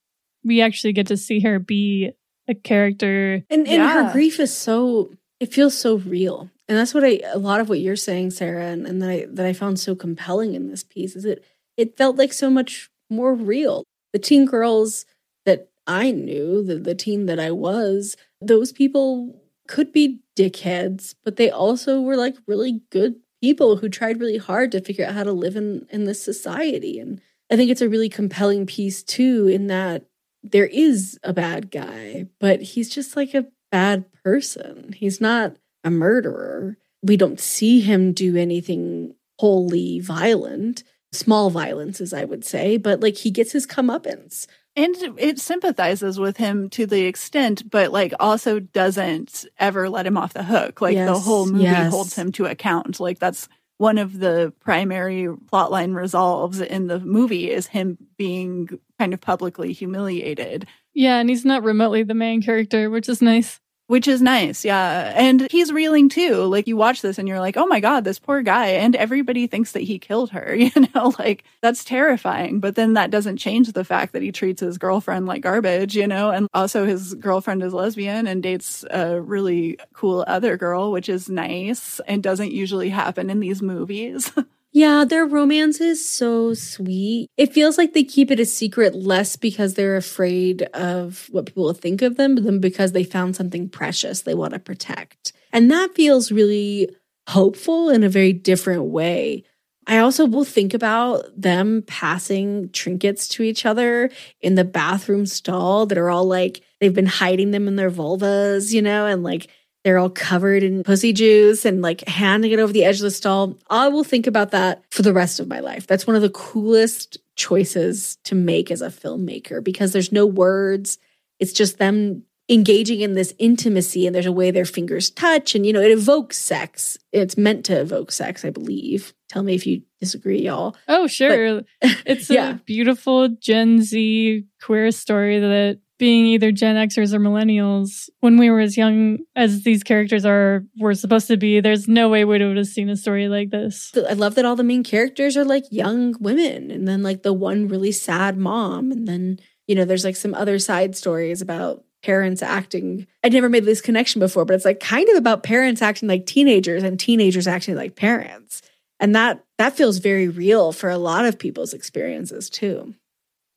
[SPEAKER 3] we actually get to see her be a character.
[SPEAKER 2] And, and yeah. her grief is so, it feels so real. And that's what I, a lot of what you're saying, Sarah, and, and that I, that I found so compelling in this piece is it, it felt like so much more real. The teen girls that I knew, the, the teen that I was, those people could be dickheads, but they also were like really good people who tried really hard to figure out how to live in in this society. And I think it's a really compelling piece too, in that there is a bad guy, but he's just like a bad person. He's not a murderer. We don't see him do anything wholly violent, small violences, I would say, but like he gets his comeuppance
[SPEAKER 1] and it sympathizes with him to the extent but like also doesn't ever let him off the hook. Like yes, the whole movie yes. holds him to account. Like that's one of the primary plotline resolves in the movie is him being kind of publicly humiliated.
[SPEAKER 3] Yeah and he's not remotely the main character which is nice
[SPEAKER 1] which is nice. Yeah. And he's reeling too. Like you watch this and you're like, oh my God, this poor guy. And everybody thinks that he killed her. You know, like that's terrifying. But then that doesn't change the fact that he treats his girlfriend like garbage, you know, and also his girlfriend is lesbian and dates a really cool other girl, which is nice and doesn't usually happen in these movies.
[SPEAKER 2] Yeah, their romance is so sweet. It feels like they keep it a secret less because they're afraid of what people will think of them, than because they found something precious they want to protect. And that feels really hopeful in a very different way. I also will think about them passing trinkets to each other in the bathroom stall that are all like they've been hiding them in their vulvas, you know, and like they're all covered in pussy juice and like handing it over the edge of the stall. I will think about that for the rest of my life. That's one of the coolest choices to make as a filmmaker because there's no words. It's just them engaging in this intimacy and there's a way their fingers touch and you know it evokes sex it's meant to evoke sex i believe tell me if you disagree y'all
[SPEAKER 3] oh sure but, it's yeah. a beautiful gen z queer story that being either Gen Xers or millennials, when we were as young as these characters are, were supposed to be, there's no way we would have seen a story like this.
[SPEAKER 2] I love that all the main characters are like young women, and then like the one really sad mom, and then you know there's like some other side stories about parents acting. I'd never made this connection before, but it's like kind of about parents acting like teenagers and teenagers acting like parents, and that that feels very real for a lot of people's experiences too.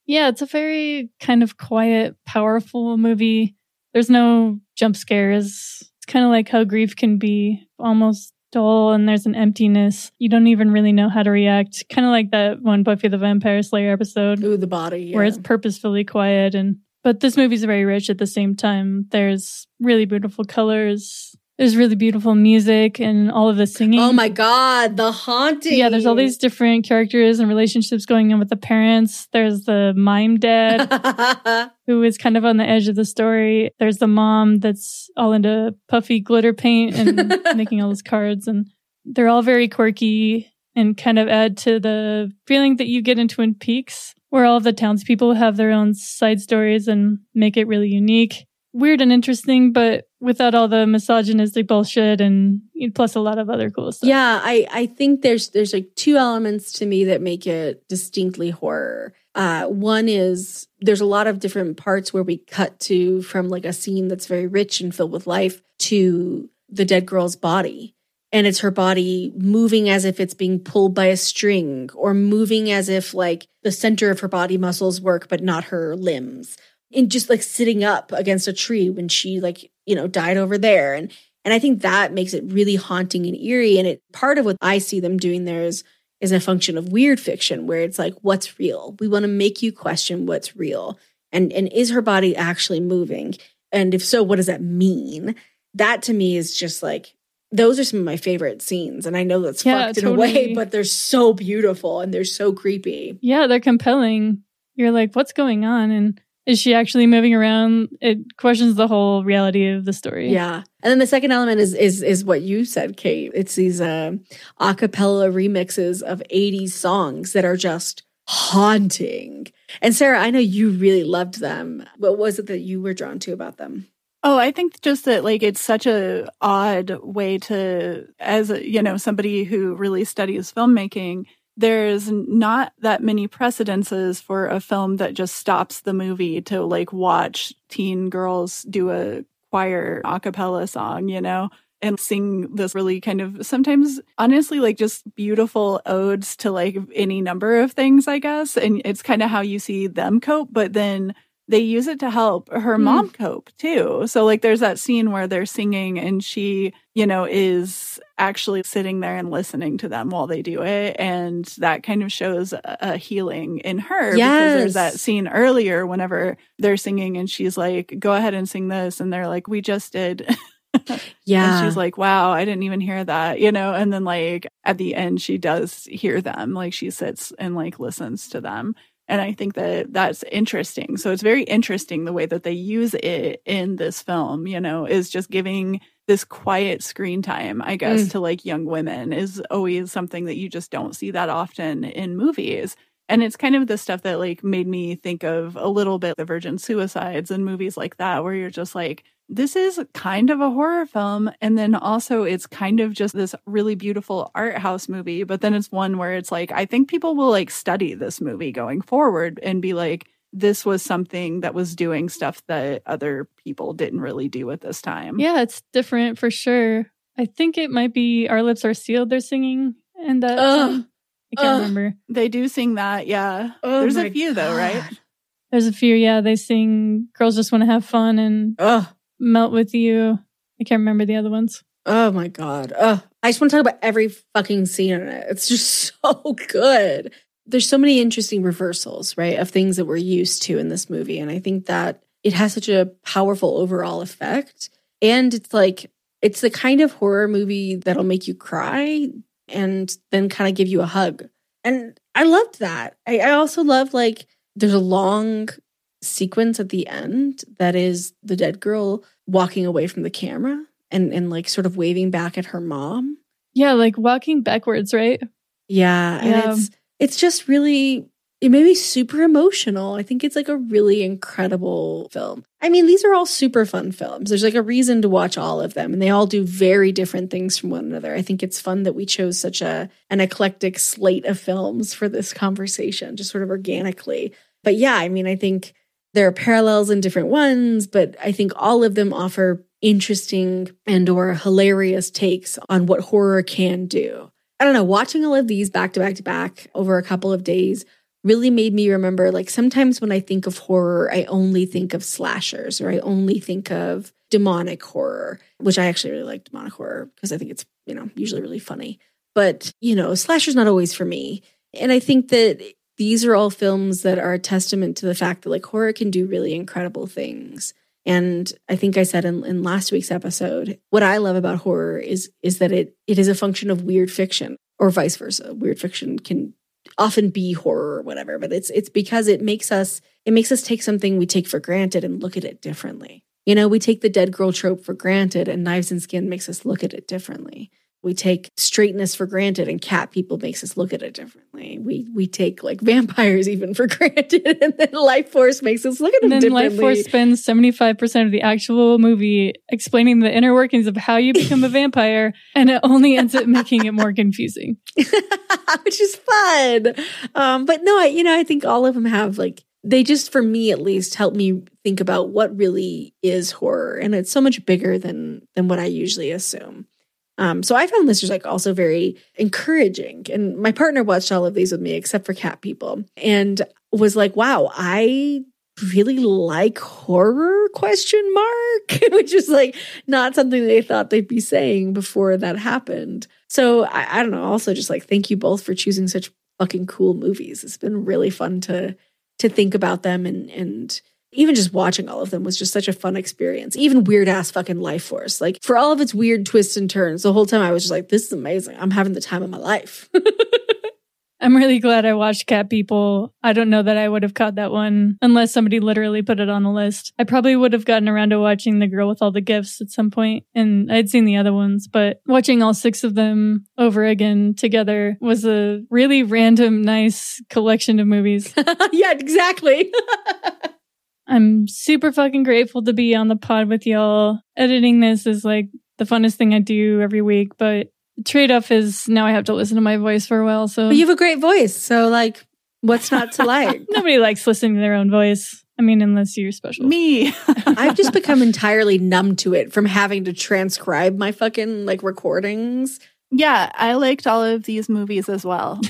[SPEAKER 3] Yeah, it's a very kind of quiet, powerful movie. There's no jump scares. It's kind of like how grief can be almost dull and there's an emptiness. You don't even really know how to react. Kind of like that one Buffy the Vampire Slayer episode.
[SPEAKER 2] Ooh, the body. Yeah.
[SPEAKER 3] Where it's purposefully quiet and but this movie's very rich at the same time. There's really beautiful colors. There's really beautiful music and all of the singing.
[SPEAKER 2] Oh my god, the haunting.
[SPEAKER 3] Yeah, there's all these different characters and relationships going on with the parents. There's the mime dad who is kind of on the edge of the story. There's the mom that's all into puffy glitter paint and making all those cards and they're all very quirky and kind of add to the feeling that you get in Twin Peaks where all of the townspeople have their own side stories and make it really unique. Weird and interesting, but without all the misogynistic bullshit and plus a lot of other cool stuff.
[SPEAKER 2] Yeah, I, I think there's there's like two elements to me that make it distinctly horror. Uh, one is there's a lot of different parts where we cut to from like a scene that's very rich and filled with life to the dead girl's body and it's her body moving as if it's being pulled by a string or moving as if like the center of her body muscles work but not her limbs and just like sitting up against a tree when she like you know died over there and and i think that makes it really haunting and eerie and it part of what i see them doing there is is a function of weird fiction where it's like what's real we want to make you question what's real and and is her body actually moving and if so what does that mean that to me is just like those are some of my favorite scenes. And I know that's yeah, fucked totally. in a way, but they're so beautiful and they're so creepy.
[SPEAKER 3] Yeah, they're compelling. You're like, what's going on? And is she actually moving around? It questions the whole reality of the story.
[SPEAKER 2] Yeah. And then the second element is is is what you said, Kate. It's these uh, a cappella remixes of 80s songs that are just haunting. And Sarah, I know you really loved them. What was it that you were drawn to about them?
[SPEAKER 1] Oh, I think just that like it's such a odd way to as a, you know somebody who really studies filmmaking there's not that many precedences for a film that just stops the movie to like watch teen girls do a choir a cappella song, you know, and sing this really kind of sometimes honestly like just beautiful odes to like any number of things, I guess. And it's kind of how you see them cope, but then they use it to help her mm. mom cope too. So like there's that scene where they're singing and she, you know, is actually sitting there and listening to them while they do it and that kind of shows a, a healing in her
[SPEAKER 2] yes. because
[SPEAKER 1] there's that scene earlier whenever they're singing and she's like go ahead and sing this and they're like we just did
[SPEAKER 2] yeah.
[SPEAKER 1] And she's like, wow, I didn't even hear that, you know? And then, like, at the end, she does hear them. Like, she sits and, like, listens to them. And I think that that's interesting. So it's very interesting the way that they use it in this film, you know, is just giving this quiet screen time, I guess, mm. to like young women is always something that you just don't see that often in movies. And it's kind of the stuff that like made me think of a little bit the virgin suicides and movies like that, where you're just like, this is kind of a horror film. And then also, it's kind of just this really beautiful art house movie. But then it's one where it's like, I think people will like study this movie going forward and be like, this was something that was doing stuff that other people didn't really do at this time.
[SPEAKER 3] Yeah, it's different for sure. I think it might be Our Lips Are Sealed they're singing and that I can't remember.
[SPEAKER 1] They do sing that, yeah. Oh There's a few God. though, right?
[SPEAKER 3] There's a few, yeah. They sing Girls Just Want to Have Fun and
[SPEAKER 2] Ugh
[SPEAKER 3] melt with you. I can't remember the other ones.
[SPEAKER 2] Oh my god. Oh, I just want to talk about every fucking scene in it. It's just so good. There's so many interesting reversals, right, of things that we're used to in this movie. And I think that it has such a powerful overall effect. And it's like, it's the kind of horror movie that'll make you cry and then kind of give you a hug. And I loved that. I, I also love like there's a long sequence at the end that is the dead girl walking away from the camera and and like sort of waving back at her mom.
[SPEAKER 3] Yeah, like walking backwards, right?
[SPEAKER 2] Yeah, and yeah. it's it's just really it made me super emotional. I think it's like a really incredible film. I mean, these are all super fun films. There's like a reason to watch all of them, and they all do very different things from one another. I think it's fun that we chose such a an eclectic slate of films for this conversation, just sort of organically. But yeah, I mean, I think there are parallels in different ones, but I think all of them offer interesting and or hilarious takes on what horror can do. I don't know, watching all of these back to back to back over a couple of days really made me remember like sometimes when I think of horror, I only think of slashers or I only think of demonic horror, which I actually really like demonic horror because I think it's, you know, usually really funny. But, you know, slasher's not always for me. And I think that these are all films that are a testament to the fact that like horror can do really incredible things. And I think I said in, in last week's episode, what I love about horror is is that it it is a function of weird fiction or vice versa. Weird fiction can often be horror or whatever, but it's it's because it makes us it makes us take something we take for granted and look at it differently. You know, we take the dead girl trope for granted and Knives and Skin makes us look at it differently we take straightness for granted and cat people makes us look at it differently. We we take like vampires even for granted and then Lifeforce makes us look at them
[SPEAKER 3] and then Lifeforce spends 75% of the actual movie explaining the inner workings of how you become a vampire and it only ends up making it more confusing.
[SPEAKER 2] Which is fun. Um but no I, you know i think all of them have like they just for me at least help me think about what really is horror and it's so much bigger than than what i usually assume um, so I found this just like also very encouraging. And my partner watched all of these with me, except for cat people, and was like, wow, I really like horror question mark? Which is like not something they thought they'd be saying before that happened. So I, I don't know also just like thank you both for choosing such fucking cool movies. It's been really fun to to think about them and and even just watching all of them was just such a fun experience. Even weird ass fucking Lifeforce. Like for all of its weird twists and turns, the whole time I was just like, this is amazing. I'm having the time of my life.
[SPEAKER 3] I'm really glad I watched Cat People. I don't know that I would have caught that one unless somebody literally put it on the list. I probably would have gotten around to watching The Girl with All the Gifts at some point, and I'd seen the other ones, but watching all six of them over again together was a really random, nice collection of movies.
[SPEAKER 2] yeah, exactly.
[SPEAKER 3] I'm super fucking grateful to be on the pod with y'all. Editing this is like the funnest thing I do every week, but trade off is now I have to listen to my voice for a while. So
[SPEAKER 2] but you have a great voice. So like what's not to like?
[SPEAKER 3] Nobody likes listening to their own voice. I mean, unless you're special.
[SPEAKER 1] Me.
[SPEAKER 2] I've just become entirely numb to it from having to transcribe my fucking like recordings.
[SPEAKER 1] Yeah, I liked all of these movies as well.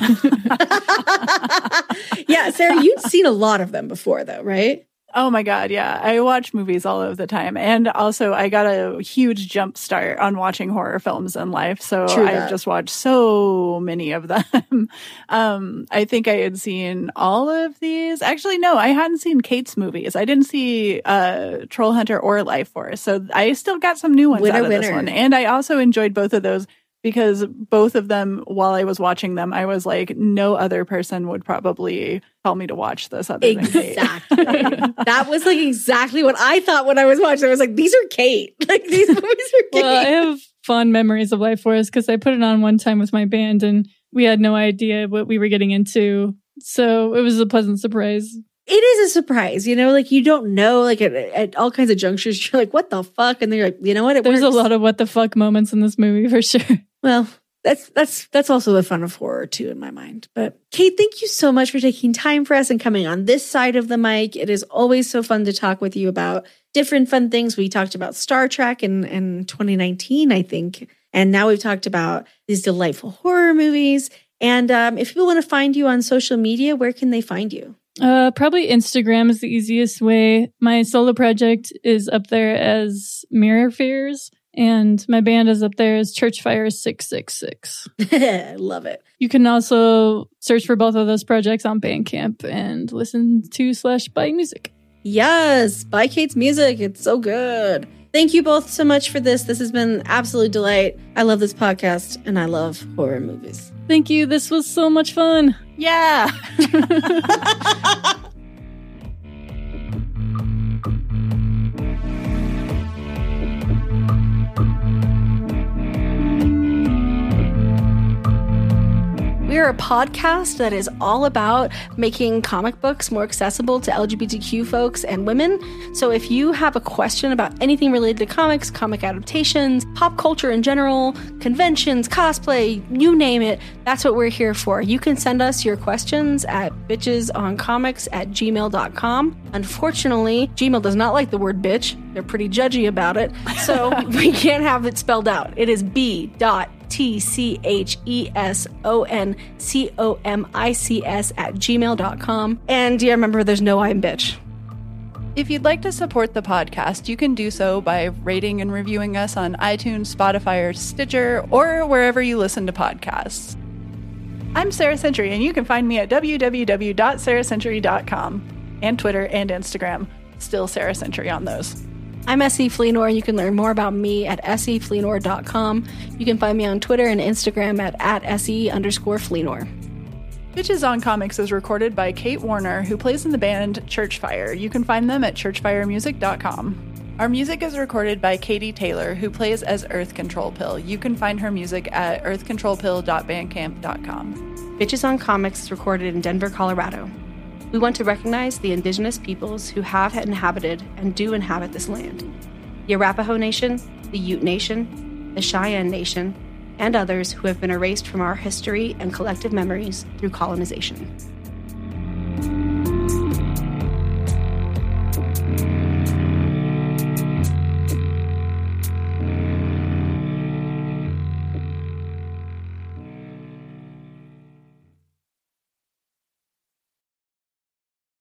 [SPEAKER 2] yeah, Sarah, you'd seen a lot of them before though, right?
[SPEAKER 1] Oh my God. Yeah. I watch movies all of the time. And also, I got a huge jump start on watching horror films in life. So I've just watched so many of them. um, I think I had seen all of these. Actually, no, I hadn't seen Kate's movies. I didn't see uh, Trollhunter or Lifeforce. So I still got some new ones winner, out of winner. this one. And I also enjoyed both of those because both of them, while I was watching them, I was like, no other person would probably tell me to watch this other
[SPEAKER 2] exactly. that was like exactly what I thought when I was watching. I was like, these are Kate. Like these movies are Kate.
[SPEAKER 3] Well, I have fond memories of Lifeforce because I put it on one time with my band and we had no idea what we were getting into. So it was a pleasant surprise.
[SPEAKER 2] It is a surprise, you know, like you don't know, like at, at all kinds of junctures, you're like, what the fuck? And then you're like, you know what? It
[SPEAKER 3] There's
[SPEAKER 2] works.
[SPEAKER 3] a lot of what the fuck moments in this movie for sure.
[SPEAKER 2] Well, that's that's that's also the fun of horror too in my mind. But Kate, thank you so much for taking time for us and coming on this side of the mic. It is always so fun to talk with you about different fun things. We talked about Star Trek in, in 2019, I think. And now we've talked about these delightful horror movies. And um, if people want to find you on social media, where can they find you?
[SPEAKER 3] Uh, probably Instagram is the easiest way. My solo project is up there as Mirror Fears. And my band is up there is as Churchfire 666.
[SPEAKER 2] I love it.
[SPEAKER 3] You can also search for both of those projects on Bandcamp and listen to slash buy music.
[SPEAKER 2] Yes, buy Kate's music. It's so good. Thank you both so much for this. This has been absolute delight. I love this podcast and I love horror movies.
[SPEAKER 3] Thank you. This was so much fun.
[SPEAKER 1] Yeah.
[SPEAKER 2] We are a podcast that is all about making comic books more accessible to LGBTQ folks and women. So if you have a question about anything related to comics, comic adaptations, pop culture in general, conventions, cosplay, you name it, that's what we're here for. You can send us your questions at bitchesoncomics at gmail.com. Unfortunately, Gmail does not like the word bitch. They're pretty judgy about it. So we can't have it spelled out. It is B dot T C H E S O N C O M I C S at gmail.com. And yeah, remember, there's no I'm bitch.
[SPEAKER 1] If you'd like to support the podcast, you can do so by rating and reviewing us on iTunes, Spotify, or Stitcher, or wherever you listen to podcasts. I'm Sarah Century, and you can find me at www.sarahcentury.com and Twitter and Instagram. Still Sarah Century on those.
[SPEAKER 2] I'm SE Fleenor. and You can learn more about me at sefleenor.com. You can find me on Twitter and Instagram at, at se underscore Fleenor.
[SPEAKER 1] Bitches on Comics is recorded by Kate Warner, who plays in the band Churchfire. You can find them at churchfiremusic.com. Our music is recorded by Katie Taylor, who plays as Earth Control Pill. You can find her music at earthcontrolpill.bandcamp.com.
[SPEAKER 2] Bitches on Comics is recorded in Denver, Colorado. We want to recognize the indigenous peoples who have inhabited and do inhabit this land the Arapaho Nation, the Ute Nation, the Cheyenne Nation, and others who have been erased from our history and collective memories through colonization.